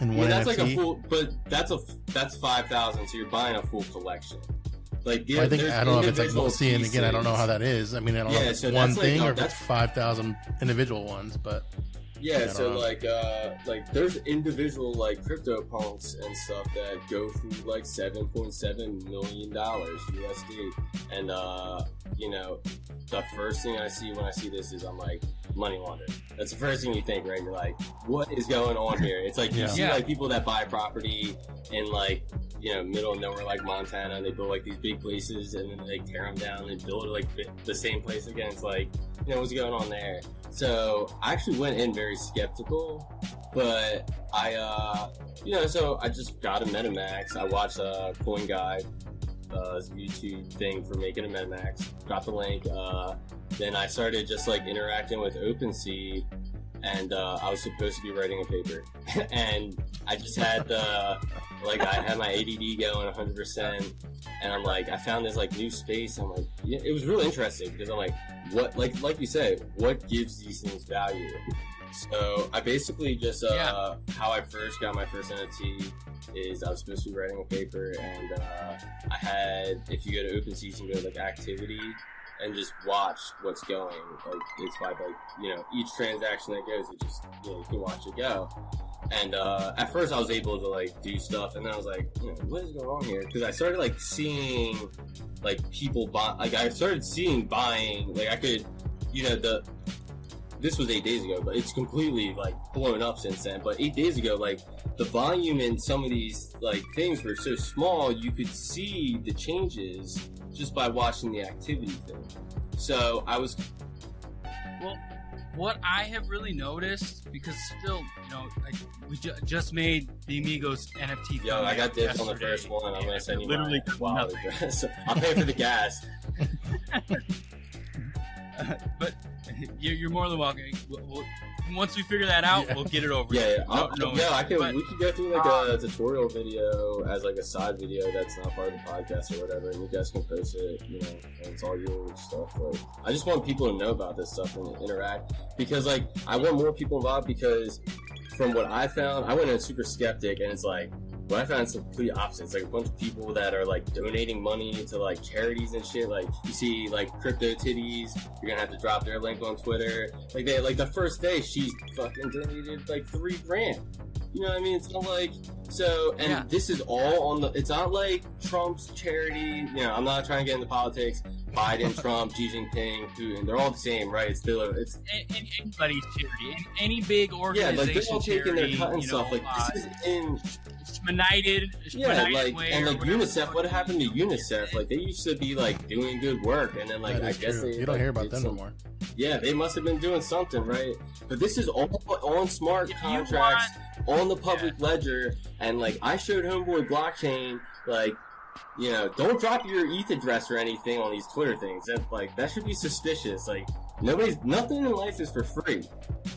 Speaker 1: And
Speaker 4: one
Speaker 1: that's
Speaker 4: NFT.
Speaker 1: like a full but that's a that's five thousand so you're buying a full collection like
Speaker 4: Well, I think I don't know if it's like well, see, and again, I don't know how that is. I mean, I don't
Speaker 1: Yeah,
Speaker 4: know if it's
Speaker 1: so
Speaker 4: one
Speaker 1: like,
Speaker 4: thing
Speaker 1: uh,
Speaker 4: or if it's five thousand individual ones, but
Speaker 1: Yeah, so
Speaker 4: know.
Speaker 1: like uh like there's individual like crypto punks and stuff that go through like seven point seven million dollars USD. And uh, you know, the first thing I see when I see this is I'm like, money laundering. That's the first thing you think, right? You're like, what is going on here? It's like you
Speaker 4: Yeah.
Speaker 1: see
Speaker 3: Yeah.
Speaker 1: like people that buy property in like you know middle of nowhere like Montana, and they build like these big places, and then they tear them down and build like the same place again. It's like you know what's going on there. So I actually went in very skeptical, but I uh you know so I just got a MetaMask. I watched a Coin Guide uh, YouTube thing for making a MetaMask. Got the link. Uh, then I started just like interacting with OpenSea, and uh, I was supposed to be writing a paper, and I just had the like I had my ADD going 100, percent and I'm like I found this like new space. I'm like yeah, it was really interesting because I'm like what like like you say what gives these things value. So I basically just uh, yeah. how I first got my first NFT is I was supposed to be writing a paper, and uh, I had if you go to OpenSea, you go to like activity and just watch what's going. Like it's by like you know each transaction that goes, it just you know you can watch it go. And uh, at first, I was able to like do stuff, and then I was like, what is going on here? Because I started like seeing like people buy, like I started seeing buying, like I could, you know, the this was eight days ago, but it's completely like blown up since then. But eight days ago, like the volume in some of these like things were so small, you could see the changes just by watching the activity thing. So I was.
Speaker 3: Well, what I have really noticed, because still, you know, I, we ju- just made the Amigos NFT.
Speaker 1: Yo, I got this on the first one. I'm gonna send you literally my. I'll pay for the gas.
Speaker 3: but you're more than welcome. We'll, once we figure that out, yeah. we'll get it over.
Speaker 1: Yeah, yeah. No, no, yeah I can. But, we could go through like a uh, tutorial video as like a side video that's not part of the podcast or whatever, and you guys can post it. You know, and it's all your stuff. Like, I just want people to know about this stuff and interact because, like, I want more people involved because from what I found, I went in super skeptic, and it's like what I found some complete opposite. It's like a bunch of people that are like donating money to like charities and shit. Like you see like crypto titties, you're gonna have to drop their link on Twitter. Like they like the first day she fucking donated like three grand. You know what I mean? It's not like so, and yeah. this is all on the. It's not like Trump's charity. You know, I'm not trying to get into politics. Biden, Trump, Xi Jinping, Putin, they're all the same, right? It's still it's
Speaker 3: anybody's charity, any big organization. Yeah, like they're all taking charity, their cut and stuff. Know, like uh, this is in Schmenited,
Speaker 1: yeah, like and like UNICEF. What happened to UNICEF? Like they used to be like doing good work, and then like I guess
Speaker 4: true.
Speaker 1: they
Speaker 4: you don't
Speaker 1: like,
Speaker 4: hear about them
Speaker 1: some,
Speaker 4: anymore.
Speaker 1: Yeah, they must have been doing something, right? But this is all on smart if contracts want, on the public yeah. ledger, and like I showed Homeboy blockchain, like you know, don't drop your ETH address or anything on these Twitter things. That like that should be suspicious. Like nobody's nothing in life is for free.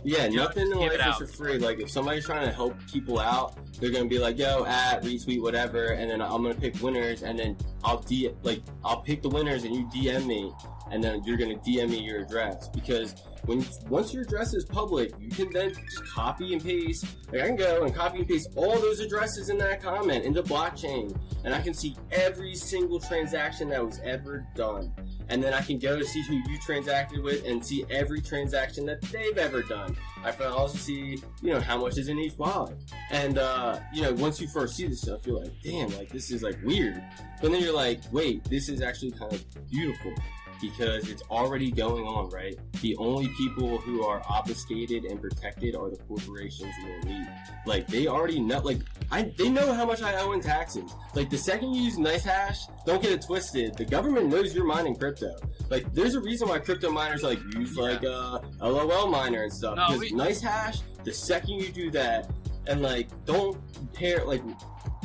Speaker 1: Yeah, nothing in life is for free. Like if somebody's trying to help people out, they're gonna be like, "Yo, at retweet whatever," and then I'm gonna pick winners, and then I'll d like I'll pick the winners, and you DM me, and then you're gonna DM me your address because when once your address is public, you can then just copy and paste. Like I can go and copy and paste all those addresses in that comment into blockchain, and I can see every single transaction that was ever done. And then I can go to see who you transacted with and see every transaction that they've ever done. I can also see, you know, how much is in each wallet. And uh, you know, once you first see this stuff, you're like, damn, like this is like weird. But then you're like, wait, this is actually kind of beautiful because it's already going on, right? The only people who are obfuscated and protected are the corporations and the elite. Like they already know, like I they know how much I owe in taxes. Like the second you use NiceHash, don't get it twisted. The government knows you're mining crypto. Like there's a reason why crypto miners like use like uh LOL miner and stuff. No, because we- NiceHash, the second you do that, and like don't pair like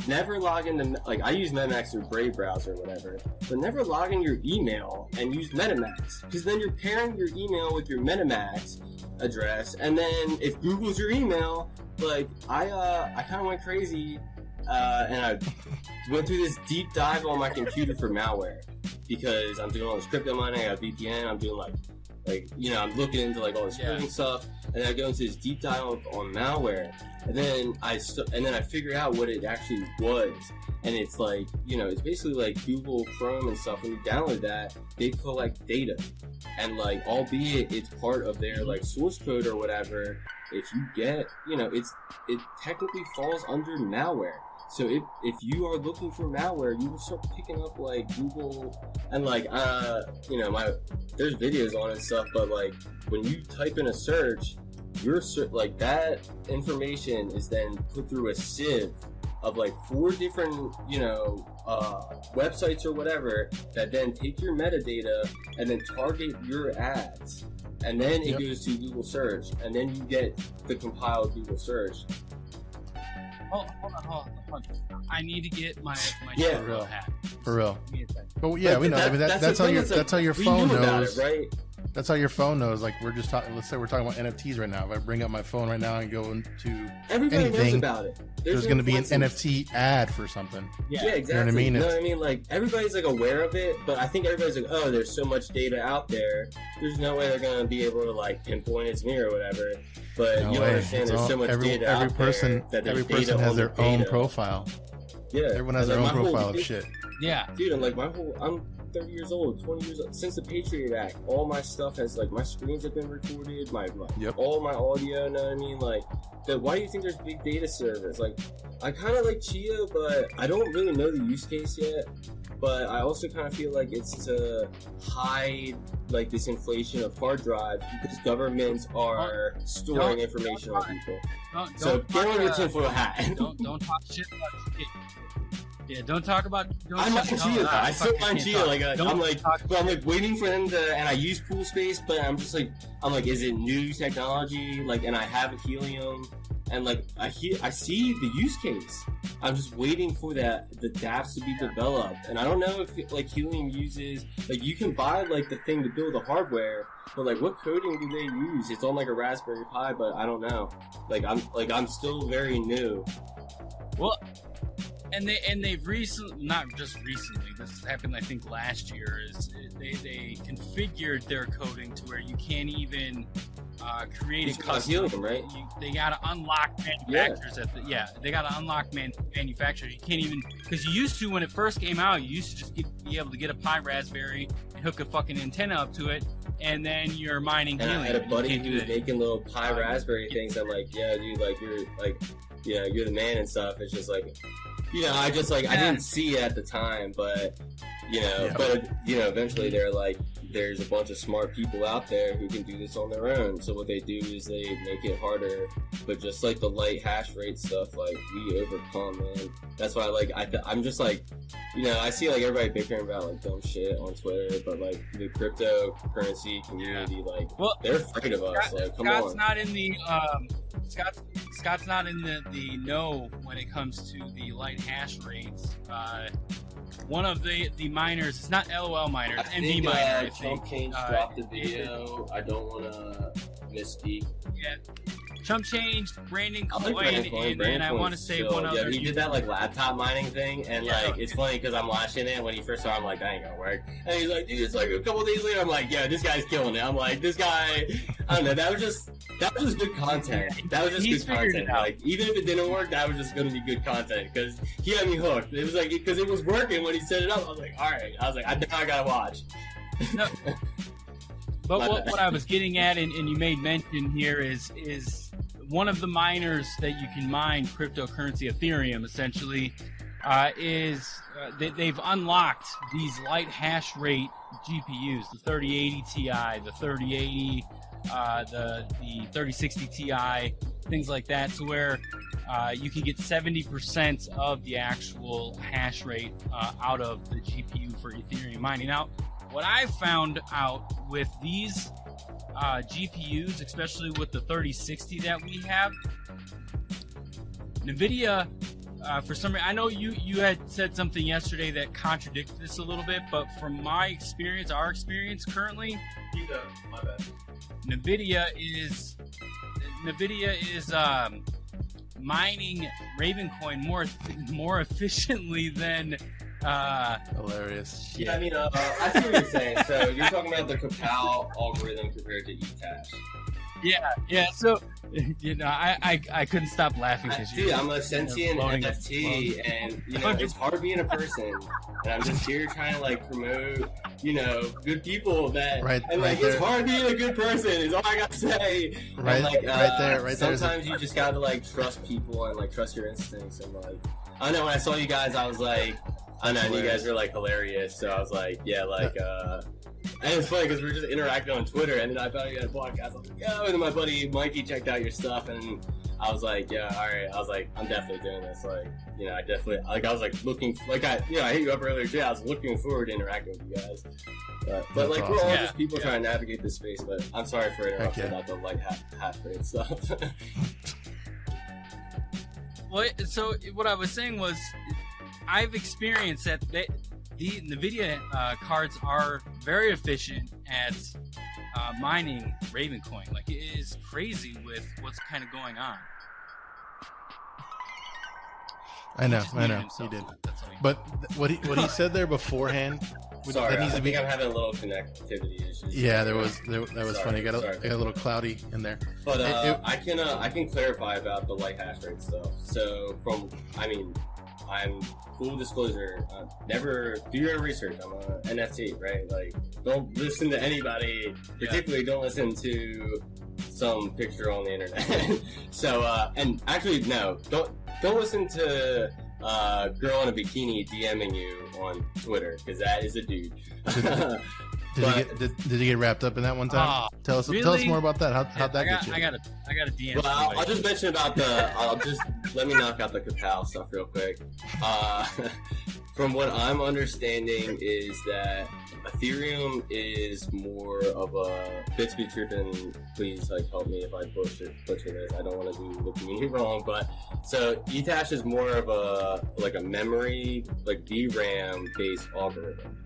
Speaker 1: never log into like I use MetaMask or Brave browser or whatever, but never log in your email and use MetaMask because then you're pairing your email with your MetaMask address, and then if Google's your email, like I uh I kind of went crazy uh, and I went through this deep dive on my computer for malware because I'm doing all this crypto mining, I got VPN, I'm doing like like you know I'm looking into like all this yeah. stuff, and I go into this deep dive on, on malware, and then I st- and then I figure out what it actually was, and it's like you know it's basically like Google Chrome and stuff. When you download that, they collect data, and like albeit it's part of their like source code or whatever. If you get you know it's it technically falls under malware. So if if you are looking for malware, you will start picking up like Google and like uh you know my there's videos on it and stuff, but like when you type in a search your like that information is then put through a sieve of like four different, you know, uh, websites or whatever that then take your metadata and then target your ads. And then it
Speaker 4: Yep.
Speaker 1: goes to Google search, and then you get the compiled Google search.
Speaker 3: Hold, hold on, hold on, hold on. I need to get my my
Speaker 1: Yeah.
Speaker 3: real hat.
Speaker 4: For real.
Speaker 3: Give me a second.
Speaker 4: But yeah,
Speaker 1: But
Speaker 4: we know. I mean, that, that's,
Speaker 1: the
Speaker 4: how your that's how your phone
Speaker 1: knew
Speaker 4: knows.
Speaker 1: it, right?
Speaker 4: That's how your phone knows. Like we're just talking. Let's say we're talking about NFTs right now. If I bring up my phone right now and go into,
Speaker 1: Everybody knows about it.
Speaker 4: there's
Speaker 1: no
Speaker 4: going to be an
Speaker 1: question.
Speaker 4: NFT ad for something.
Speaker 3: Yeah.
Speaker 1: Yeah, exactly.
Speaker 4: mean?
Speaker 1: You know
Speaker 4: It's-
Speaker 1: what I mean? Like everybody's like aware of it, but I think everybody's like, oh, there's so much data out there. There's no way they're gonna be able to like pinpoint it's me or whatever. But
Speaker 4: No
Speaker 1: you
Speaker 4: way.
Speaker 1: understand.
Speaker 4: It's
Speaker 1: There's
Speaker 4: all-
Speaker 1: so much
Speaker 4: every,
Speaker 1: data
Speaker 4: every
Speaker 1: out
Speaker 4: person,
Speaker 1: there that there's
Speaker 4: every person has their
Speaker 1: the
Speaker 4: own profile.
Speaker 1: Yeah,
Speaker 4: Everyone has their
Speaker 1: like,
Speaker 4: own
Speaker 1: my whole
Speaker 4: profile of
Speaker 1: thing-
Speaker 4: shit.
Speaker 3: Yeah.
Speaker 1: Dude, and like my whole, I'm 30 years old, 20 years old. Since the Patriot Act, all my stuff has like my screens have been recorded, my, my
Speaker 4: Yep.
Speaker 1: all my audio. You Know what I mean? Like, the, why do you think there's big data servers? Like, I kind of like Chia, but I don't really know the use case yet. But I also kind of feel like it's to hide like this inflation of hard drives because governments are storing
Speaker 3: don't-
Speaker 1: information
Speaker 3: don't-
Speaker 1: on people.
Speaker 3: Don't,
Speaker 1: So
Speaker 3: don't
Speaker 1: get
Speaker 3: talk,
Speaker 1: on your tinfoil hat.
Speaker 3: don't don't talk shit about shit. Yeah, don't talk about. Don't
Speaker 1: I'm
Speaker 3: talk,
Speaker 1: on Chia. though.
Speaker 3: ah,
Speaker 1: I still
Speaker 3: fuck,
Speaker 1: on
Speaker 3: can't
Speaker 1: Chia.
Speaker 3: talk.
Speaker 1: Like uh, I'm like, but I'm like waiting for them to, and I use Pool Space, but I'm just like, I'm like, is it new technology? Like, and I have a Helium, and like I he- I see the use case. I'm just waiting for that the DApps to be developed, and I don't know if like Helium uses like you can buy like the thing to build the hardware, but like what coding do they use? It's on like a Raspberry Pi, but I don't know. Like I'm like I'm still very new.
Speaker 3: Well, and they and they've recently, not just recently. This happened, I think, last year. Is they they configured their coding to where you can't even uh, create
Speaker 1: It's
Speaker 3: a custom.
Speaker 1: Helium, right?
Speaker 3: You, they got to unlock manufacturers at the yeah. They got to unlock man, manufacturers. You can't even because you used to when it first came out. You used to just get, be able to get a Pi Raspberry and hook a fucking antenna up to it, and then you're mining
Speaker 1: And I had a buddy who was making little pie raspberry things. I'm like, yeah, dude, like you're like, know, you're the man and stuff. It's just like, you know, I just like I didn't see it at the time, but you know,
Speaker 4: Yeah.
Speaker 1: but you know, eventually they're like, there's a bunch of smart people out there who can do this on their own. So what they do is they make it harder. But just like the light hash rate stuff, like we overcome, man. That's why, like, I th- I'm just like, you know, I see like everybody bickering about like dumb shit on Twitter, but like the cryptocurrency community, like,
Speaker 3: Well,
Speaker 1: they're afraid of us.
Speaker 3: Scott-
Speaker 1: like, come
Speaker 3: Scott's
Speaker 1: on.
Speaker 3: not in the um, Scott's Scott's not in the the know when it comes to the light hash rates. Uh, one of the the miners, it's not LOL miner,
Speaker 1: I
Speaker 3: it's NV
Speaker 1: think uh,
Speaker 3: I think.
Speaker 1: Change
Speaker 3: Uh,
Speaker 1: dropped the video. I don't want to misspeak.
Speaker 3: Chump changed Brandon
Speaker 1: I Brandon Coin.
Speaker 3: and
Speaker 1: Brandon
Speaker 3: then I want to
Speaker 1: Coin's
Speaker 3: say
Speaker 1: chill.
Speaker 3: one
Speaker 1: Yeah,
Speaker 3: other.
Speaker 1: he did that like laptop mining thing, and
Speaker 3: Yeah.
Speaker 1: like it's funny because I'm watching it. When he first started, I'm like, that ain't gonna work. And he's like, dude, it's like a couple days later. I'm like, yeah, this guy's killing it. I'm like, this guy. I don't know. That was just that was just good content. That was just
Speaker 3: He's
Speaker 1: good content.
Speaker 3: it.
Speaker 1: Like even if it didn't work, that was just gonna be good content because he had me hooked. It was like because it was working when he set it up. I was like, all right. I was like, I, now I gotta watch.
Speaker 3: No. But what, what I was getting at, and, and you made mention here, is is one of the miners that you can mine cryptocurrency, Ethereum, essentially, uh, is uh, they, they've unlocked these light hash rate GPUs, the 3080 Ti, the 3080, uh, the the 3060 Ti, things like that, to where uh, you can get 70% of the actual hash rate uh, out of the GPU for Ethereum mining. Now, what I found out with these uh, GPUs, especially with the 3060 that we have, NVIDIA, uh, for some reason, I know you, you had said something yesterday that contradicted this a little bit, but from my experience, our experience currently,
Speaker 1: My bad.
Speaker 3: NVIDIA is NVIDIA is um, mining Ravencoin more more efficiently than uh,
Speaker 4: Hilarious.
Speaker 1: Yeah, I mean, uh, I see what you're saying. So you're talking about the KawPow algorithm compared to Ethash.
Speaker 3: yeah yeah. So you know, I I, I couldn't stop laughing
Speaker 1: I,
Speaker 3: because
Speaker 1: dude, I'm a sentient
Speaker 3: floating-
Speaker 1: NFT, and you know it's hard being a person, and I'm just here trying to like promote, you know, good people that,
Speaker 4: Right-
Speaker 1: and
Speaker 4: right
Speaker 1: like it's
Speaker 4: there.
Speaker 1: hard being a good person is all I gotta say. And,
Speaker 4: Right-
Speaker 1: like,
Speaker 4: right
Speaker 1: uh,
Speaker 4: there- right there is a-
Speaker 1: Sometimes you just gotta like trust people and like trust your instincts, and like I know when I saw you guys, I was like, I know and you guys were like hilarious, so I was like, yeah, like. uh and it's funny because we were just interacting on Twitter, and then I found you had a podcast. I was like, yo, and then my buddy Mikey checked out your stuff, and I was like, yeah, all right. I was like, I'm definitely doing this. Like, you know, I definitely like. I was like looking, like I, you know, I hit you up earlier today. I was looking forward to interacting with you guys. But, but like, we're all.
Speaker 3: Yeah,
Speaker 1: just people
Speaker 3: yeah.
Speaker 1: trying to navigate this space. But I'm sorry for interrupting
Speaker 4: yeah.
Speaker 1: about the light hat, hat rate stuff.
Speaker 3: Well, so what I was saying was, I've experienced that they, the NVIDIA uh, cards are very efficient at uh, mining Ravencoin. Like it is crazy with what's kind of going on.
Speaker 4: I know, I know,
Speaker 3: himself.
Speaker 4: he did.
Speaker 3: He-
Speaker 4: But th- what he what he said there beforehand,
Speaker 1: sorry,
Speaker 4: that
Speaker 1: I
Speaker 4: needs to
Speaker 1: think
Speaker 4: be.
Speaker 1: I'm having a little connectivity issues.
Speaker 4: Yeah, there was there, that was
Speaker 1: Sorry,
Speaker 4: funny. Got a,
Speaker 1: sorry.
Speaker 4: got a little cloudy in there.
Speaker 1: But uh,
Speaker 4: It- it-
Speaker 1: I can uh, I can clarify about the light hash rate stuff. So from I mean, I'm full disclosure. Uh, never do your research. I'm a NFT, right? Like, don't listen to anybody. Particularly, don't listen to some picture on the internet. so uh, and actually, no, don't don't listen to. Uh, girl in a bikini DMing you on Twitter because that is a dude.
Speaker 4: Did
Speaker 1: But-
Speaker 4: you get did, did you get wrapped up in that one time?
Speaker 3: Ah,
Speaker 4: tell us tell us more about that. How how'd that
Speaker 3: I got,
Speaker 4: get you?
Speaker 3: I got a, I got a DM.
Speaker 1: Well, I'll, I'll just mention about the. I'll just let me knock out the KawPow stuff real quick. Uh, from what I'm understanding, is that Ethereum is more of a BitsBeTrippin. Please, like, help me if I butcher butcher this. I don't want to do the community wrong, but so Ethash is more of a like a memory, like DRAM based algorithm.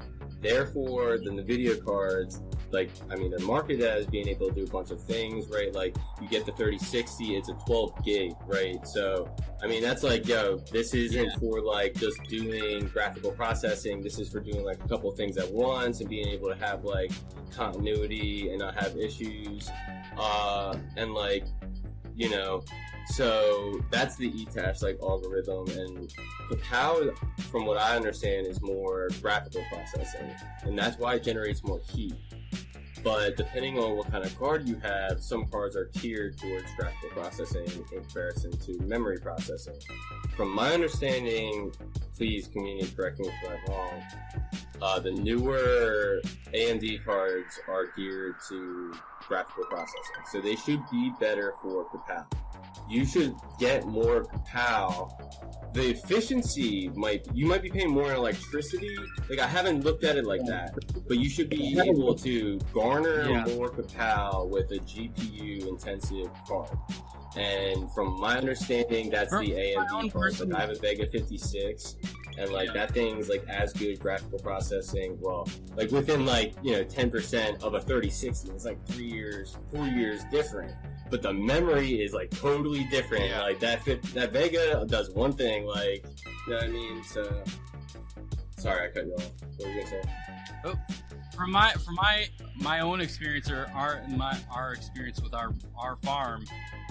Speaker 1: Therefore, then the NVIDIA cards like I mean they're marketed as being able to do a bunch of things, right? Like you get the 3060, it's a 12 gig, right? So I mean that's like yo, this isn't
Speaker 3: Yeah.
Speaker 1: for like just doing graphical processing. This is for doing like a couple things at once and being able to have like continuity and not have issues. Uh, and like you know, so that's the Ethash like algorithm and the power from what I understand is more graphical processing and that's why it generates more heat. But depending on what kind of card you have, some cards are tiered towards graphical processing in comparison to memory processing. From my understanding, please community correct me if I'm wrong. Uh, the newer AMD cards are geared to graphical processing, so they should be better for KawPow. You should get more KawPow the efficiency might you might be paying more in electricity. Like I haven't looked at it like that, but you should be able to garner
Speaker 3: Yeah.
Speaker 1: more KawPow with a GPU intensive card. And from my understanding, that's the AMD cards. Like I have a Vega 56, and like
Speaker 3: Yeah.
Speaker 1: that thing's like as good graphical processing. Well, like within like you know 10% of a 3060. It's like three years, four years different but the memory is like totally different.
Speaker 3: Yeah.
Speaker 1: Like that fit, that Vega does one thing, like you know what I mean. So sorry, I cut you off. What were you gonna say?
Speaker 3: from my from my my own experience or our my our experience with our our farm,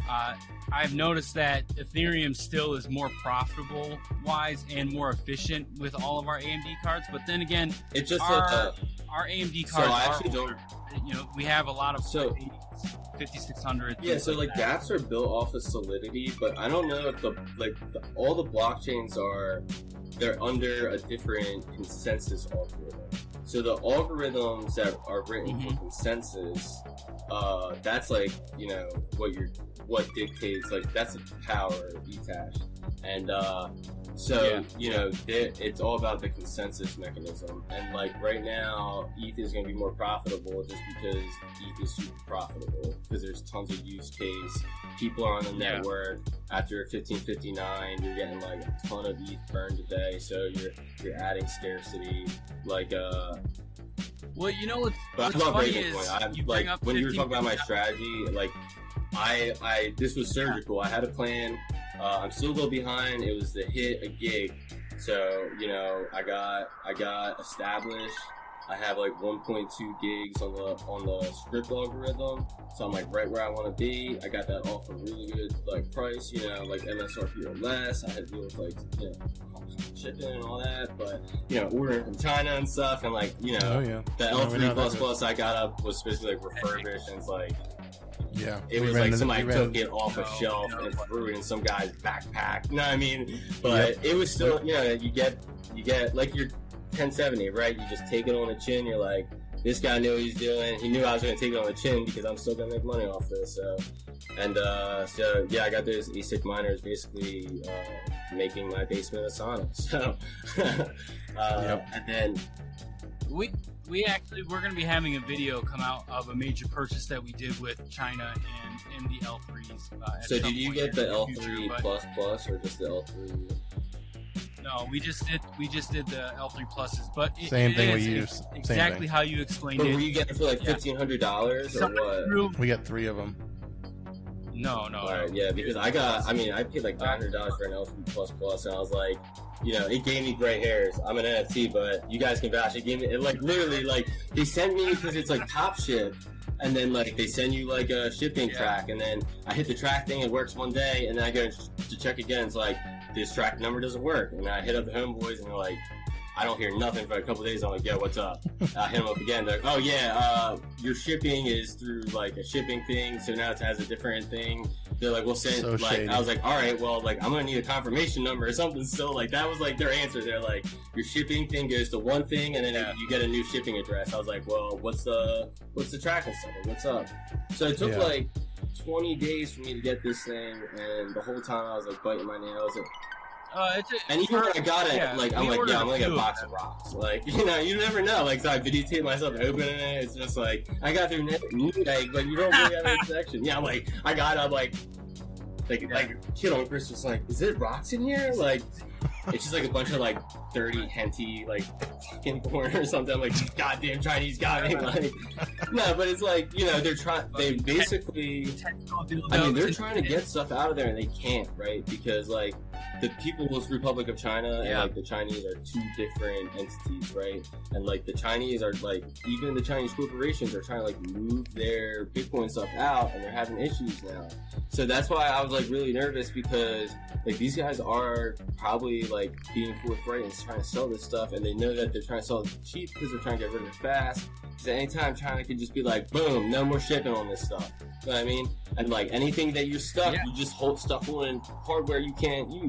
Speaker 3: uh, I've noticed that Ethereum still is more profitable wise and more efficient with all of our AMD cards. But then again,
Speaker 1: it just
Speaker 3: Our-
Speaker 1: uh,
Speaker 3: our AMD
Speaker 1: So
Speaker 3: cards
Speaker 1: I
Speaker 3: are
Speaker 1: actually
Speaker 3: older. You know, we have a lot of
Speaker 1: So-
Speaker 3: 5600.
Speaker 1: yeah. So like
Speaker 3: that.
Speaker 1: dApps are built off of Solidity, but I don't know if the like the, all the blockchains are they're under a different consensus algorithm. So the algorithms that are written for
Speaker 3: Mhm.
Speaker 1: consensus, uh, that's like you know what you're what dictates like that's the power of Ethash, and uh, so
Speaker 3: Yeah.
Speaker 1: you know it's all about the consensus mechanism. And like right now, ETH is going to be more profitable just because ETH is super profitable because there's tons of use case. People are on the
Speaker 3: Yeah.
Speaker 1: network. After 1559, you're getting like a ton of ETH burned a day, so you're you're adding scarcity. Like uh,
Speaker 3: Well, you know what's,
Speaker 1: but
Speaker 3: what's
Speaker 1: I love
Speaker 3: funny is
Speaker 1: Coin. I,
Speaker 3: you
Speaker 1: like
Speaker 3: bring up
Speaker 1: when you were talking about my strategy, like I I this was surgical. I had a plan. Uh, I'm still a little behind. It was to hit a gig, so you know I got I got established. I have like 1.2 gigs on the on the Scrypt algorithm, so I'm like right where I want to be. I got that off a really good like price, you know, like MSRP or less. I had to deal with like you know shipping and all that, but you know ordering from China and stuff, and like you know
Speaker 4: oh yeah,
Speaker 1: the L3 plus plus I got up was basically like refurbished and it's like
Speaker 4: yeah.
Speaker 1: it was
Speaker 4: ran
Speaker 1: like
Speaker 4: into-
Speaker 1: somebody
Speaker 4: we ran-
Speaker 1: took it off a shelf and threw it in some guy's backpack. You know what I mean? But it was still you know, you get you get like your ten seventy, right? You just take it on the chin, you're like, this guy knew what he was doing. He knew I was going to take it on the chin because I'm still going to make money off this. So, and uh, so yeah, I got those ASIC miners basically uh, making my basement a sauna. So, uh,
Speaker 4: Yep.
Speaker 1: and then
Speaker 3: We we actually we're going to be having a video come out of a major purchase that we did with China and in the L3s. Uh, at
Speaker 1: so did you get the
Speaker 3: the
Speaker 1: L3
Speaker 3: future,
Speaker 1: plus plus or just the L3?
Speaker 3: No, we just did we just did the L3 pluses, but it,
Speaker 4: Same
Speaker 3: it
Speaker 4: thing we use.
Speaker 3: Exactly
Speaker 4: thing.
Speaker 3: how you explained
Speaker 1: But
Speaker 3: it.
Speaker 1: were you getting it for like fifteen hundred dollars or what?
Speaker 4: We got three of them.
Speaker 3: No, no,
Speaker 1: All right, yeah, because I got, I mean, I paid like nine hundred dollars for an L3 plus plus, and I was like, you know, it gave me gray hairs. I'm an NFT, but you guys can vouch. It gave me, it like literally, like they sent me because it's like Top Ship, and then like they send you like a shipping
Speaker 3: Yeah.
Speaker 1: track, and then I hit the track thing, it works one day, and then I go to check again, it's like this track number doesn't work, and I hit up the homeboys, and they're like. I don't hear nothing for a couple days. I'm like, yo, what's up? I hit him up again. They're like, oh yeah, uh, your shipping is through like a shipping thing, so now it has a different thing. They're like, we'll send
Speaker 4: So
Speaker 1: like
Speaker 4: shady.
Speaker 1: I was like, all right, well, like I'm gonna need a confirmation number or something. So like that was like their answer. They're like, your shipping thing goes to one thing, and then
Speaker 3: Yeah.
Speaker 1: you get a new shipping address. I was like, well, what's the what's the tracking stuff? What's up? So it took
Speaker 4: Yeah.
Speaker 1: like 20 days for me to get this thing, and the whole time I was like biting my nails. And,
Speaker 3: Uh, it's a,
Speaker 1: and even when I got it,
Speaker 3: yeah,
Speaker 1: like I'm like, yeah, I'm like a box of rocks. Like you know, you never know. Like so I videotape myself opening it. It's just like I got through new like but you don't really have any section. Yeah, I'm like I got, I'm like, like like kid on Christmas like, is it rocks in here? Like it's just like a bunch of like dirty henty like fucking porn or something. I'm like goddamn Chinese got me. Like no, but it's like you know they're trying. They basically. I mean, they're trying to get stuff out of there and they can't, right? Because like the People's Republic of China and like the Chinese are two different entities, right? And like the Chinese are like even the Chinese corporations are trying to like move their Bitcoin stuff out and they're having issues now. So that's why I was like really nervous because like these guys are probably like being forthright and trying to sell this stuff and they know that they're trying to sell it cheap because they're trying to get rid of it fast. Because anytime China can just be like, boom, no more shipping on this stuff. You know what I mean? And like anything that you're stuck,
Speaker 3: Yeah.
Speaker 1: you just hold stuff on hardware you can't use.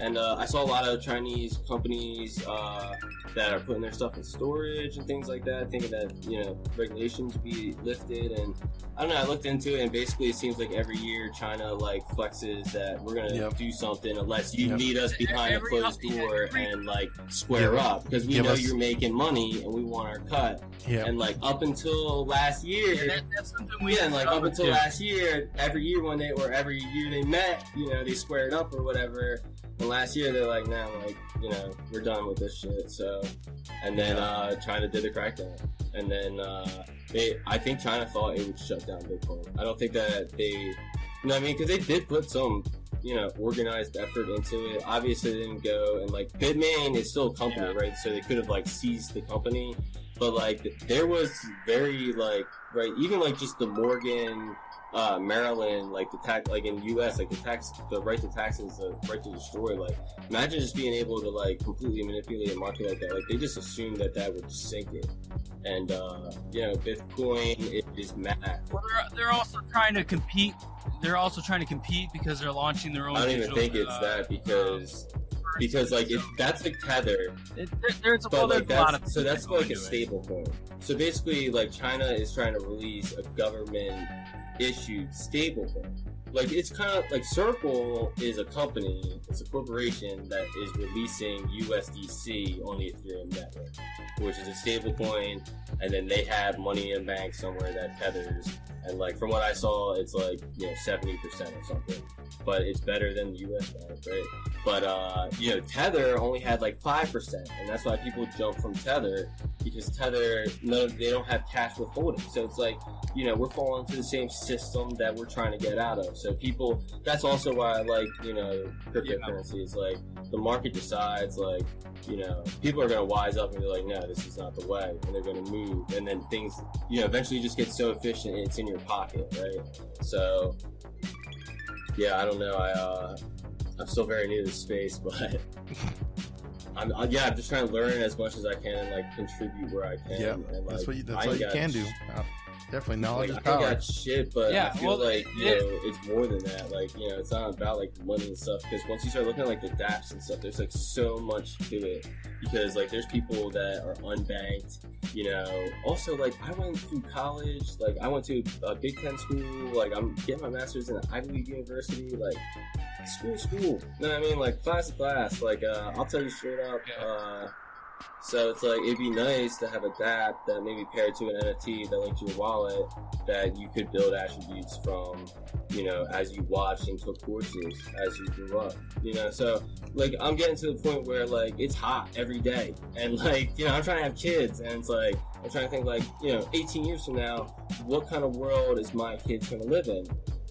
Speaker 1: And uh, I saw a lot of Chinese companies uh, that are putting their stuff in storage and things like that, thinking that you know regulations be lifted. And I don't know. I looked into it, and basically, it seems like every year China like flexes that we're gonna
Speaker 4: Yep.
Speaker 1: do something unless you
Speaker 4: Yep.
Speaker 1: meet us behind a
Speaker 3: Every-
Speaker 1: closed door
Speaker 3: every-
Speaker 1: and like square
Speaker 4: Give-
Speaker 1: up because we
Speaker 4: give
Speaker 1: know
Speaker 4: us-
Speaker 1: you're making money and we want our cut.
Speaker 4: Yeah.
Speaker 1: And like up until last year,
Speaker 3: Yeah, that, that's something we
Speaker 1: yeah, and like up until
Speaker 3: too.
Speaker 1: last year, every year when they or every year they met, you know, they squared up or whatever. And last year they're like, now, like, you know, we're done with this shit. So, and then uh, China did the crackdown, and then uh, they, I think China thought it would shut down Bitcoin. I don't think that they, you know, I mean, because they did put some. You know, organized effort into it. Obviously, it didn't go, and like Bitmain is still a company,
Speaker 3: Yeah.
Speaker 1: right? So they could have like seized the company, but like there was very like right even like just the morgan uh maryland like the tax like in us like the tax the right to taxes the right to destroy like imagine just being able to like completely manipulate a market like that like they just assumed that that would sink it and uh you know bitcoin is, mad.
Speaker 3: Well, they're, they're also trying to compete. They're also trying to compete because they're launching their own.
Speaker 1: i don't even think it's
Speaker 3: uh,
Speaker 1: that because because like it, that's like tether
Speaker 3: It, there, there's,
Speaker 1: but
Speaker 3: well,
Speaker 1: like
Speaker 3: there's a lot of
Speaker 1: so that's like a stable coin. So basically, like China is trying to release a government issued stable coin. Like it's kind of like Circle is a company, it's a corporation that is releasing USDC on the Ethereum network, which is a stable coin, and then they have money in bank somewhere that tethers. And like from what I saw, it's like you know seventy percent or something, but it's better than the US bank, right? But uh, you know, Tether only had like five percent, and that's why people jump from Tether because Tether, no, they don't have cash withholding. So it's like, you know, we're falling into the same system that we're trying to get out of. So people, that's also why I like, you know, cryptocurrency is like the market decides, like, you know, people are going to wise up and be like, no, this is not the way, and they're going to move, and then things, you know, eventually just get so efficient it's in your pocket, right? So, yeah, I don't know. I, uh, I'm still very new to the space, but I'm uh, yeah, I'm just trying to learn as much as I can and like contribute where I can.
Speaker 4: Yeah,
Speaker 1: and, like,
Speaker 4: that's what you,
Speaker 1: I
Speaker 4: that's all you
Speaker 1: got
Speaker 4: can do.
Speaker 1: Sh-
Speaker 4: Definitely knowledge
Speaker 1: Like,
Speaker 4: is
Speaker 1: I got shit, but
Speaker 3: Yeah,
Speaker 1: I feel
Speaker 3: well,
Speaker 1: like you
Speaker 3: it-
Speaker 1: know it's more than that. Like you know, it's not about like money and stuff. Because once you start looking at like the DApps and stuff, there's like so much to it. Because like there's people that are unbanked. You know, also like I went through college. Like I went to a Big Ten school. Like I'm getting my master's in an Ivy League university. Like school, school. You know what I mean? Like class to class. Like uh, I'll tell you straight up.
Speaker 3: Yeah.
Speaker 1: Uh, so it's like it'd be nice to have a DApp that maybe paired to an NFT that linked to your wallet that you could build attributes from, you know, as you watched and took courses as you grew up. You know, so like I'm getting to the point where like it's hot every day. And like, you know, I'm trying to have kids and it's like I'm trying to think like, you know, 18 years from now, what kind of world is my kids gonna live in?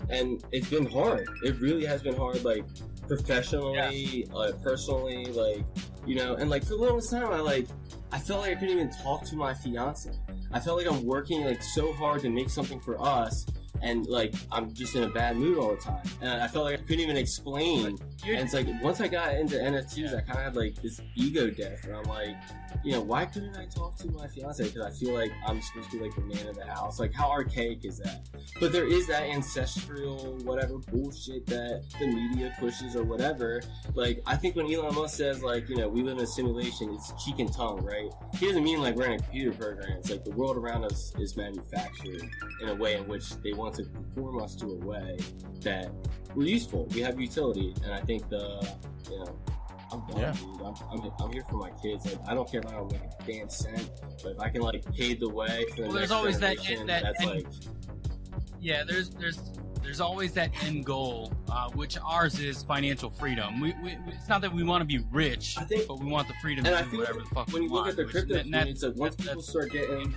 Speaker 1: And it's been hard. It really has been hard, like professionally, uh, personally, like you know, and like for the longest time, I like, I felt like I couldn't even talk to my fiance. I felt like I'm working like so hard to make something for us, and like I'm just in a bad mood all the time, and I felt like I couldn't even explain.
Speaker 3: You're-
Speaker 1: And it's like once I got into NFTs,
Speaker 3: Yeah.
Speaker 1: I kind of had like this ego death, where I'm like, you know, why couldn't I talk to my fiance? Because I feel like I'm supposed to be like the man of the house. Like, how archaic is that? But there is that ancestral whatever bullshit that the media pushes or whatever. Like, I think when Elon Musk says like, you know, we live in a simulation, it's cheek and tongue, right? He doesn't mean like we're in a computer program. It's like the world around us is manufactured in a way in which they want to conform us to a way that we're useful. We have utility, and I think the you know. I'm done,
Speaker 4: Yeah.
Speaker 1: dude. I'm, I'm, I'm here for my kids. Like, I don't care if I don't make a damn cent, but if I can like pave the way for the
Speaker 3: Well,
Speaker 1: next
Speaker 3: there's always that-
Speaker 1: generation,
Speaker 3: that
Speaker 1: that's
Speaker 3: end-
Speaker 1: like
Speaker 3: yeah there's there's there's always that end goal uh, which ours is financial freedom we, we it's not that we want to be rich
Speaker 1: I think-
Speaker 3: but we want the freedom to
Speaker 1: I
Speaker 3: do whatever the fuck
Speaker 1: when
Speaker 3: we
Speaker 1: you look
Speaker 3: want,
Speaker 1: at the crypto
Speaker 3: and that-
Speaker 1: it's like once
Speaker 3: that-
Speaker 1: people start getting,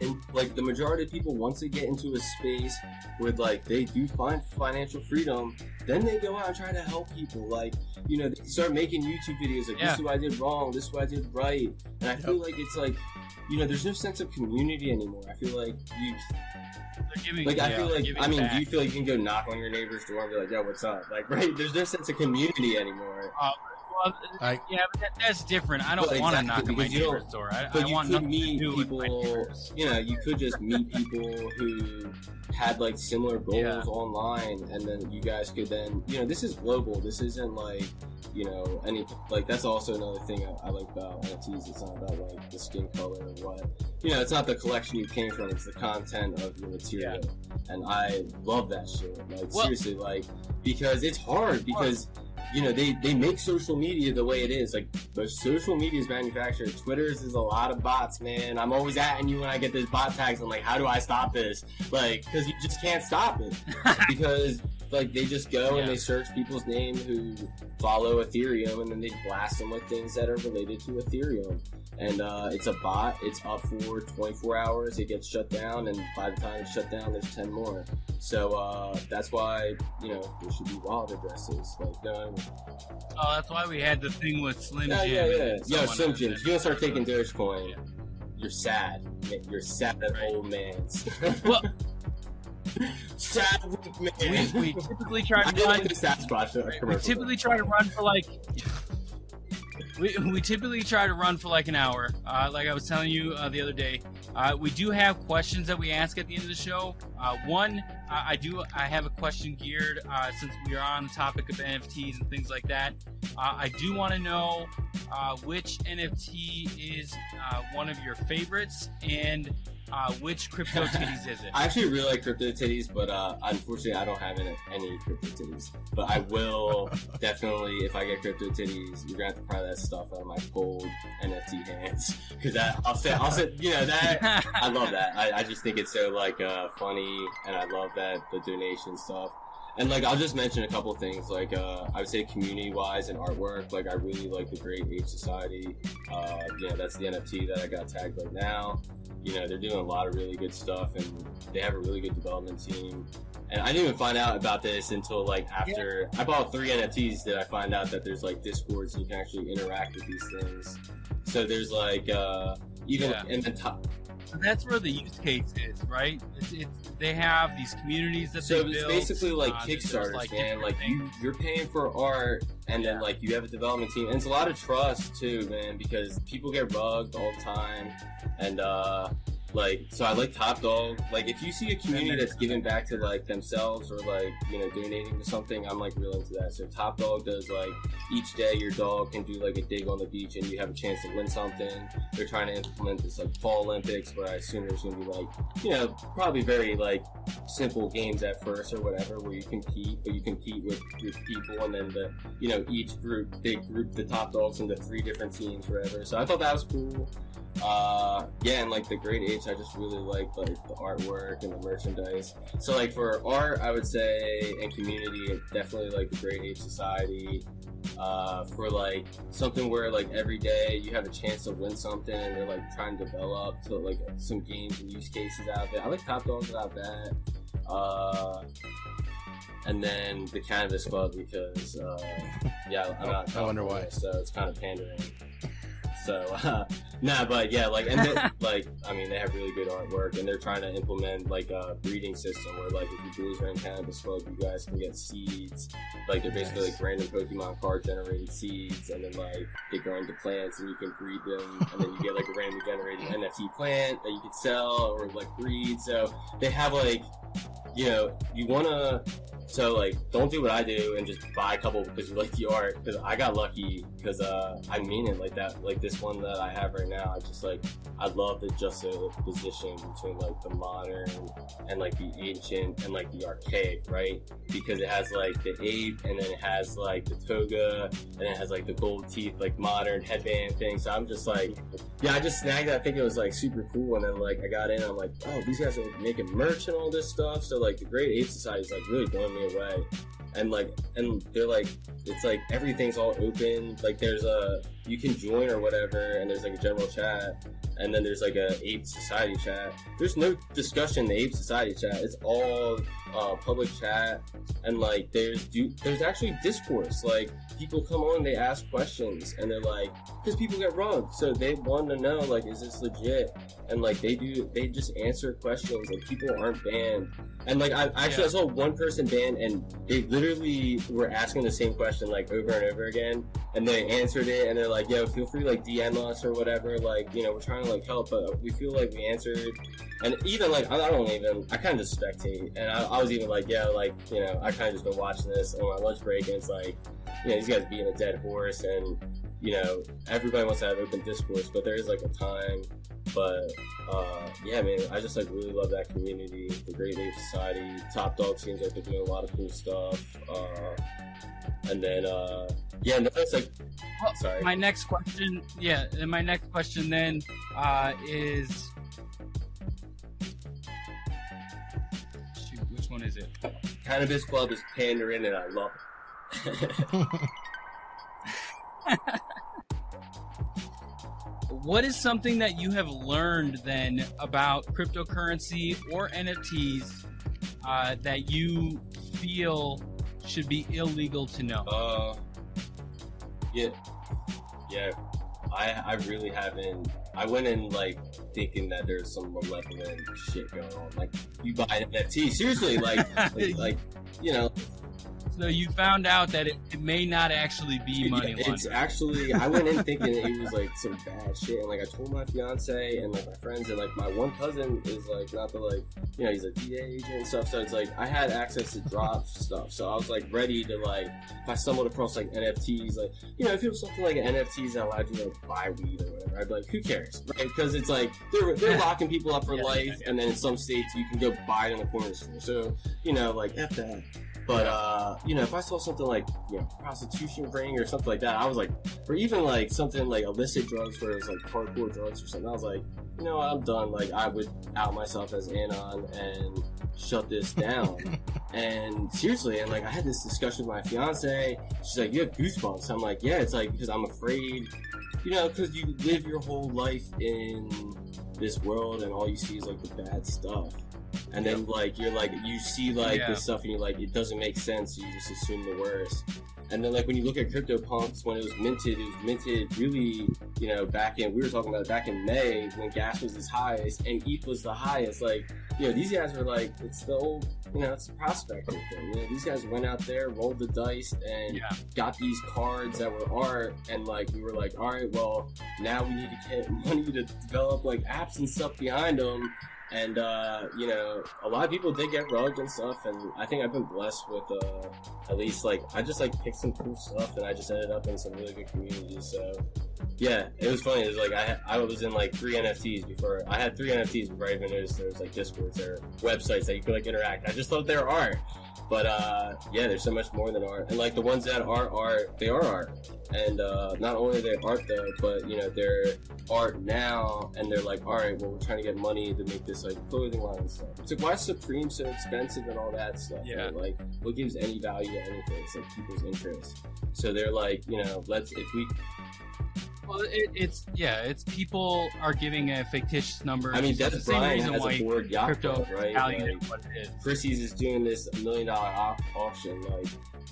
Speaker 1: and like the majority of people, once they get into a space where like they do find financial freedom, then they go out and try to help people. Like you know, they start making YouTube videos like
Speaker 3: Yeah.
Speaker 1: this is what I did wrong, this is what I did right, and I feel like it's like. You know, there's no sense of community anymore. I feel like you,
Speaker 3: they're giving,
Speaker 1: like, I
Speaker 3: yeah,
Speaker 1: feel like, I mean,
Speaker 3: back.
Speaker 1: do you feel like you can go knock on your neighbor's door and be like, "Yo, what's up?" Like, right? There's no sense of community anymore.
Speaker 3: Uh, well,
Speaker 4: I-
Speaker 3: yeah but that, that's different i don't
Speaker 1: Well,
Speaker 3: want to
Speaker 1: exactly,
Speaker 3: knock on my
Speaker 1: because
Speaker 3: neighbor's door i,
Speaker 1: But
Speaker 3: I
Speaker 1: you
Speaker 3: want
Speaker 1: could
Speaker 3: nothing to
Speaker 1: meet
Speaker 3: do with my
Speaker 1: people,
Speaker 3: neighbors
Speaker 1: you know, you could just meet people who had like similar goals
Speaker 3: Yeah.
Speaker 1: online, and then you guys could then, you know, this is global. This isn't like, you know, any like that's also another thing I, I like about NFTs. It's not about like the skin color or what, you know, it's not the collection you came from. It's the content of your material, and I love that shit. Like
Speaker 3: Well-
Speaker 1: seriously, like because it's hard because you know they they make social media the way it is. Like the social media is manufactured. Twitter's is a lot of bots man. I'm always atting you when i get those bot tags. I'm like how do i stop this? Like because you just can't stop it. Because like they just go
Speaker 3: Yeah.
Speaker 1: and they search people's name who follow ethereum and then they blast them with things that are related to ethereum and uh, it's a bot it's up for 24 hours it gets shut down and by the time it's shut down there's 10 more so uh, that's why you know there should be wallet addresses like you know what I mean?
Speaker 3: oh that's why we had the thing with slim
Speaker 1: Yeah,
Speaker 3: jim
Speaker 1: yeah, yeah.
Speaker 3: and
Speaker 1: Yo, Slim Jim, if you start taking Dogecoin,
Speaker 3: Yeah.
Speaker 1: you're sad. You're sad
Speaker 3: Right.
Speaker 1: old man's.
Speaker 3: Well-
Speaker 1: sad weak man.
Speaker 3: we, we typically try to run
Speaker 1: Sasquatch
Speaker 3: we typically try to run for like we, we typically try to run for like an hour. Uh, like i was telling you uh, the other day uh, we do have questions that we ask at the end of the show. Uh, one I, I do i have a question geared uh, since we are on the topic of nfts and things like that. Uh, i do want to know uh, which nft is uh, one of your favorites and uh, which crypto titties is it
Speaker 1: I actually really like crypto titties, but uh, unfortunately, I don't have any, any crypto titties. But I will definitely, if I get crypto titties, you're gonna have to pry that stuff out of my cold NFT hands because I'll say, I'll say, you know that I love that. I, I just think it's so like uh, funny, and I love that the donation stuff. And like I'll just mention a couple things. Like uh, I would say community wise and artwork. Like I really like the Great Ape Society. Uh, you know that's the NFT that I got tagged right now. You know they're doing a lot of really good stuff, and they have a really good development team. And I didn't even find out about this until like after I bought three NFTs. Did I find out that there's like discords and you can actually interact with these things. So there's like uh, even
Speaker 3: Yeah.
Speaker 1: in the top.
Speaker 3: That's where the use case is, right? It's, it's they have these communities that
Speaker 1: So
Speaker 3: they
Speaker 1: build.
Speaker 3: So it's
Speaker 1: basically like
Speaker 3: uh,
Speaker 1: Kickstarters,
Speaker 3: like,
Speaker 1: man. Like you, you're paying for art, and then like you have a development team, and it's a lot of trust too, man. Because people get bugged all the time, and uh, like so I like Top Dog. Like if you see a community that's giving back to like themselves or like you know donating to something, I'm like real into that. So Top Dog does like each day your dog can do like a dig on the beach and you have a chance to win something. They're trying to implement this like fall Olympics where I assume there's gonna be like you know probably very like simple games at first or whatever where you compete, but you compete with your people and then the you know each group they group the top dogs into three different teams whatever. So I thought that was cool. Uh, yeah, and like the Great I just really like like the artwork and the merchandise. So like for art, I would say and community, definitely like the Great Ape Society. Uh, for like something where like every day you have a chance to win something and they're like trying to develop to like some games and use cases out of it. I like Top Dogs about that. Uh, and then the Cannabis Club because uh, yeah, I'm not.
Speaker 4: I wonder why.
Speaker 1: So it's kind of pandering. So uh, nah, but yeah, like and then, like I mean, they have really good artwork, and they're trying to implement like a breeding system where like if you boys are in Cannabis Club, you guys can get seeds. Like they're basically
Speaker 4: Nice.
Speaker 1: like random Pokemon card generated seeds, and then like they grow into plants, and you can breed them, and then you get like a randomly generated NFT plant that you could sell or like breed. So they have like you know you want to so like don't do what i do and just buy a couple because you like the art. Because i got lucky because uh i mean it like that like this one that i have right now. I just like i love the juxtaposition between like the modern and like the ancient and like the archaic right? Because it has like the ape and then it has like the toga and it has like the gold teeth like modern headband thing. So i'm just like yeah, I just snagged it. I think it was like super cool, and then like I got in, I'm like, oh, these guys are making merch and all this stuff. So like the Great Ape Society is like really me away, and like and they're like, it's like everything's all open. Like there's a you can join or whatever, and there's like a general chat, and then there's like a Ape Society chat. There's no discussion in the Ape Society chat. It's all uh, public chat, and like there's do there's actually discourse. Like people come on, they ask questions, and they're like because people get wrong so they want to know like is this legit and like they do they just answer questions and people aren't banned and like i actually
Speaker 3: Yeah.
Speaker 1: i saw one person banned and they literally were asking the same question like over and over again and they answered it and they're like yo feel free like dm us or whatever like you know we're trying to like help but we feel like we answered. And even like i don't even i kind of just spectate and I, I was even like yeah like you know i kind of just been watching this on my lunch break and it's like you know these guys being a dead horse and you know, everybody wants to have open discourse, but there is like a time. But uh, yeah, man, I just like really love that community, the Great Ape Society. Top Dog seems like they're doing a lot of cool stuff. Uh, and then uh, yeah, no, it's like
Speaker 3: Well,
Speaker 1: sorry.
Speaker 3: My next question, yeah, and my next question then uh, is, shoot, which one is it?
Speaker 1: Cannabis Club is pandering, and I love it.
Speaker 3: What is something that you have learned then about cryptocurrency or NFTs uh, that you feel should be illegal to know?
Speaker 1: Uh, yeah, yeah. I I really haven't. I went in like thinking that there's some malevolent shit going on. Like you buy an NFT, seriously, like like, like you know,
Speaker 3: So you found out that it, it may not actually be money
Speaker 1: Yeah, it's actually I went in thinking it was like some bad shit, and like I told my fiance and like my friends, and like my one cousin is like not the like you know he's a DA agent and stuff, so it's like I had access to drop stuff, so I was like ready to like if I stumbled across like NFTs, like you know if it was something like NFTs that allowed you to like buy weed or whatever, I'd be like who cares, right? Because it's like they're they're locking people up for
Speaker 3: Yeah,
Speaker 1: life,
Speaker 3: yeah, yeah.
Speaker 1: and then in some states you can go buy it in the corner store, so you know like f that. But uh, you know, if I saw something like you know prostitution ring or something like that, I was like, or even like something like illicit drugs where it was like hardcore drugs or something, I was like, you know, I'm done. Like I would out myself as Anon and shut this down. and seriously, and like I had this discussion with my fiance. She's like, you have goosebumps. I'm like, yeah, it's like because I'm afraid, you know, because you live your whole life in this world and all you see is like the bad stuff. And then like you're like you see like
Speaker 3: Yeah.
Speaker 1: this stuff and you're like it doesn't make sense. You just assume the worst. And then like when you look at crypto CryptoPunks, when it was minted, it was minted really, you know, back in we were talking about it back in May when gas was its highest and ETH was the highest. Like, you know, these guys were like, it's the old, you know, it's the prospecting thing. You know, these guys went out there, rolled the dice, and
Speaker 3: Yeah.
Speaker 1: got these cards that were art, and like we were like, all right, well, now we need to get money to develop like apps and stuff behind them. And uh, you know, a lot of people did get rugged and stuff, and I think I've been blessed with uh, at least like I just like picked some cool stuff, and I just ended up in some really good communities. So yeah, it was funny. It was like I I was in like three NFTs before I had three NFTs before I even noticed there was like discords or websites that you could like interact. I just thought there art, but uh, yeah, there's so much more than art, and like the ones that are art, they are art, and uh, not only are they art though, but you know they're art now, and they're like, all right, well we're trying to get money to make this like clothing line and stuff. It's like why is Supreme so expensive and all that stuff?
Speaker 3: Yeah.
Speaker 1: right? Like what gives any value to anything? It's like people's interest. So they're like, you know, let's if we
Speaker 3: Well, it, it's yeah, it's people are giving a fictitious number.
Speaker 1: I mean,
Speaker 3: that's the same
Speaker 1: Brian
Speaker 3: reason
Speaker 1: has
Speaker 3: why
Speaker 1: a board yacht
Speaker 3: crypto
Speaker 1: club, right?
Speaker 3: valued
Speaker 1: Like,
Speaker 3: what it is.
Speaker 1: Christie's is doing this million dollar au- auction. Like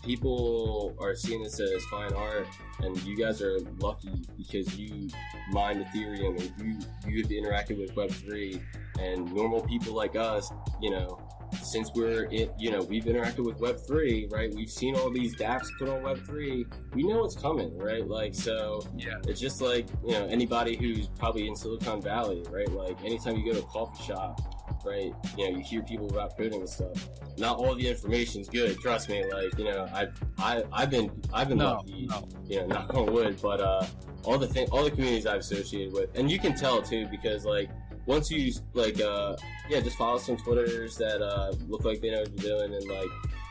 Speaker 1: people are seeing this as fine art, and you guys are lucky because you mine Ethereum and you you've interacted with Web three, and normal people like us, you know. Since we're in, you know, we've interacted with Web three, right? We've seen all these dApps put on Web three. We know what's coming, right? Like, so
Speaker 3: Yeah.
Speaker 1: it's just like you know anybody who's probably in Silicon Valley, right? Like anytime you go to a coffee shop, right? You know you hear people about coding and stuff. Not all the information's good. Trust me. Like you know I I I've been I've been
Speaker 3: No,
Speaker 1: lucky.
Speaker 3: no.
Speaker 1: You know, knock on wood. But uh, all the thing all the communities I've associated with, and you can tell too because like once you like uh yeah just follow some Twitters that uh look like they know what you're doing and like.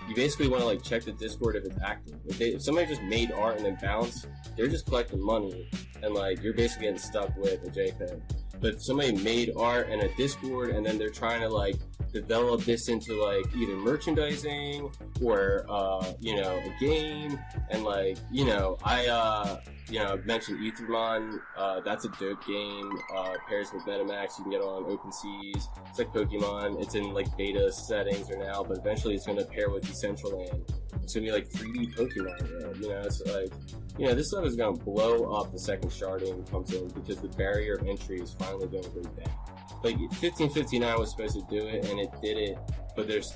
Speaker 1: You basically want to like check the Discord if it's active. If, they, if somebody just made art and then bounced, they're just collecting money, and like you're basically getting stuck with a JPEG. But if somebody made art and a Discord, and then they're trying to like develop this into like either merchandising or uh, you know a game, and like you know I uh, you know mentioned Ethermon. Uh, that's a dope game. Uh, pairs with MetaMask. You can get on OpenSeas. It's like Pokemon. It's in like beta settings or now, but eventually it's going to pair with Decentraland. It's gonna be like 3D Pokemon. World. You know, it's like you know, this stuff is going to blow up the second sharding comes in because the barrier of entry is finally going to go down. Like 1559 was supposed to do it, and it did it, but there's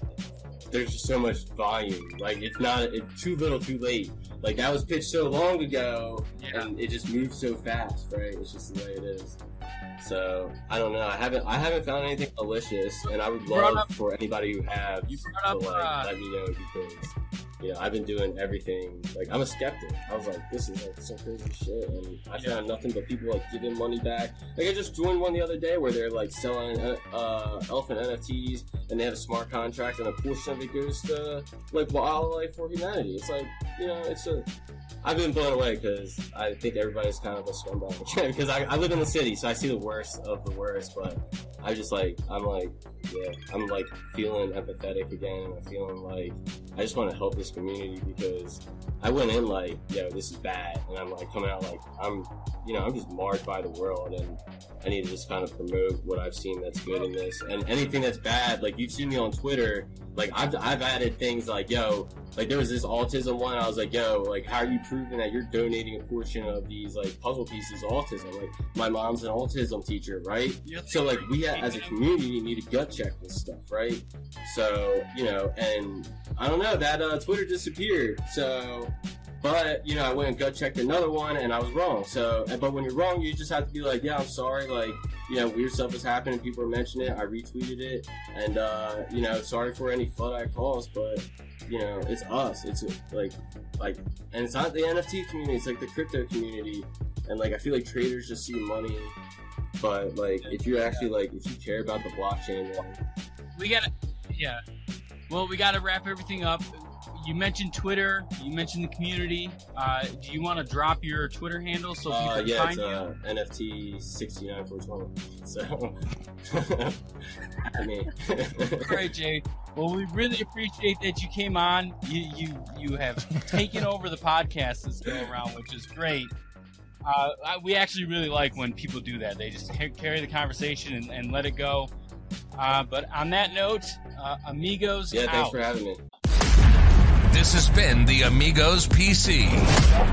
Speaker 1: there's just so much volume. Like it's not it's too little, too late. Like that was pitched so long ago,
Speaker 3: Yeah.
Speaker 1: and it just moves so fast, right? It's just the way it is. So I don't know. I haven't I haven't found anything malicious, and I would love
Speaker 3: up-
Speaker 1: for anybody who have
Speaker 3: you
Speaker 1: to
Speaker 3: up,
Speaker 1: like
Speaker 3: uh,
Speaker 1: let me know because you know I've been doing everything. Like I'm a skeptic. I was like, this is like some crazy shit, and I
Speaker 3: Yeah.
Speaker 1: found nothing but people like giving money back. Like I just joined one the other day where they're like selling uh, uh, elephant NFTs, and they have a smart contract, and a portion of it goes to like wildlife for humanity. It's like you know, it's a I've been blown away because I think everybody's kind of a scumbag. Because I, I live in the city, so I see the worst of the worst. But I just like I'm like yeah, I'm like feeling empathetic again, I'm feeling like I just want to help this community because I went in like yo, this is bad, and I'm like coming out like I'm you know I'm just marred by the world, and I need to just kind of promote what I've seen that's good in this, and anything that's bad. Like you've seen me on Twitter, like I've I've added things like yo, like there was this autism one. I was like, yo, like how are you proving that you're donating a portion of these like puzzle pieces to autism? Like my mom's an autism teacher, right? So like we as a community need to gut check this stuff, right? So you know, and I don't know that uh, Twitter disappeared. So, but you know, I went and gut checked another one, and I was wrong. So, but when you're wrong, you just have to be like, yeah, I'm sorry. Like, you know, weird stuff has happened, people are mentioning it. I retweeted it, and uh, you know, sorry for any flood I caused, but you know, it's us. It's like, like, and it's not the NFT community. It's like the crypto community, and like I feel like traders just see money. But like, if you actually like, if you care about the blockchain, then
Speaker 3: we gotta yeah well we gotta wrap everything up you mentioned twitter. You mentioned the community. Uh, do you want to drop your twitter handle so people
Speaker 1: uh,
Speaker 3: can
Speaker 1: yeah,
Speaker 3: find
Speaker 1: it's
Speaker 3: you?
Speaker 1: uh, NFT sixty nine four twenty. So, I mean,
Speaker 3: all right jay. Well we really appreciate that you came on. You you you have taken over the podcast this go around which is great. Uh, I, we actually really like when people do that. They just ca- carry the conversation and, and let it go. Uh, but on that note uh, amigos
Speaker 1: yeah, thanks
Speaker 3: out.
Speaker 1: for having me.
Speaker 2: This has been the Amigos PC.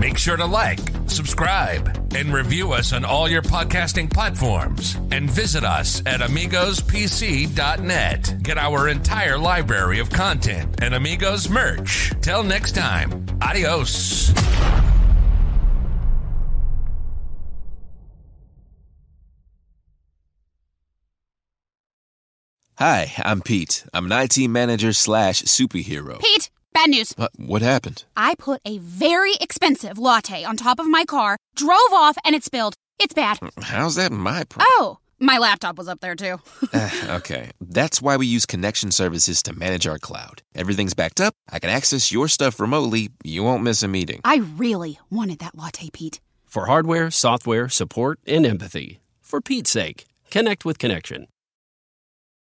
Speaker 2: Make sure to like, subscribe, and review us on all your podcasting platforms. And visit us at AmigosPC.net. Get our entire library of content and Amigos merch. Till next time, adios.
Speaker 5: Hi, I'm Pete. I'm an IT manager slash superhero.
Speaker 6: Pete, bad news.
Speaker 5: Uh, what happened?
Speaker 6: I put a very expensive latte on top of my car, drove off, and it spilled. It's bad.
Speaker 5: How's that my problem?
Speaker 6: Oh, my laptop was up there too.
Speaker 5: Uh, okay, that's why we use connection services to manage our cloud. Everything's backed up. I can access your stuff remotely. You won't miss a meeting.
Speaker 6: I really wanted that latte, Pete.
Speaker 7: For hardware, software, support, and empathy. For Pete's sake, connect with Connection.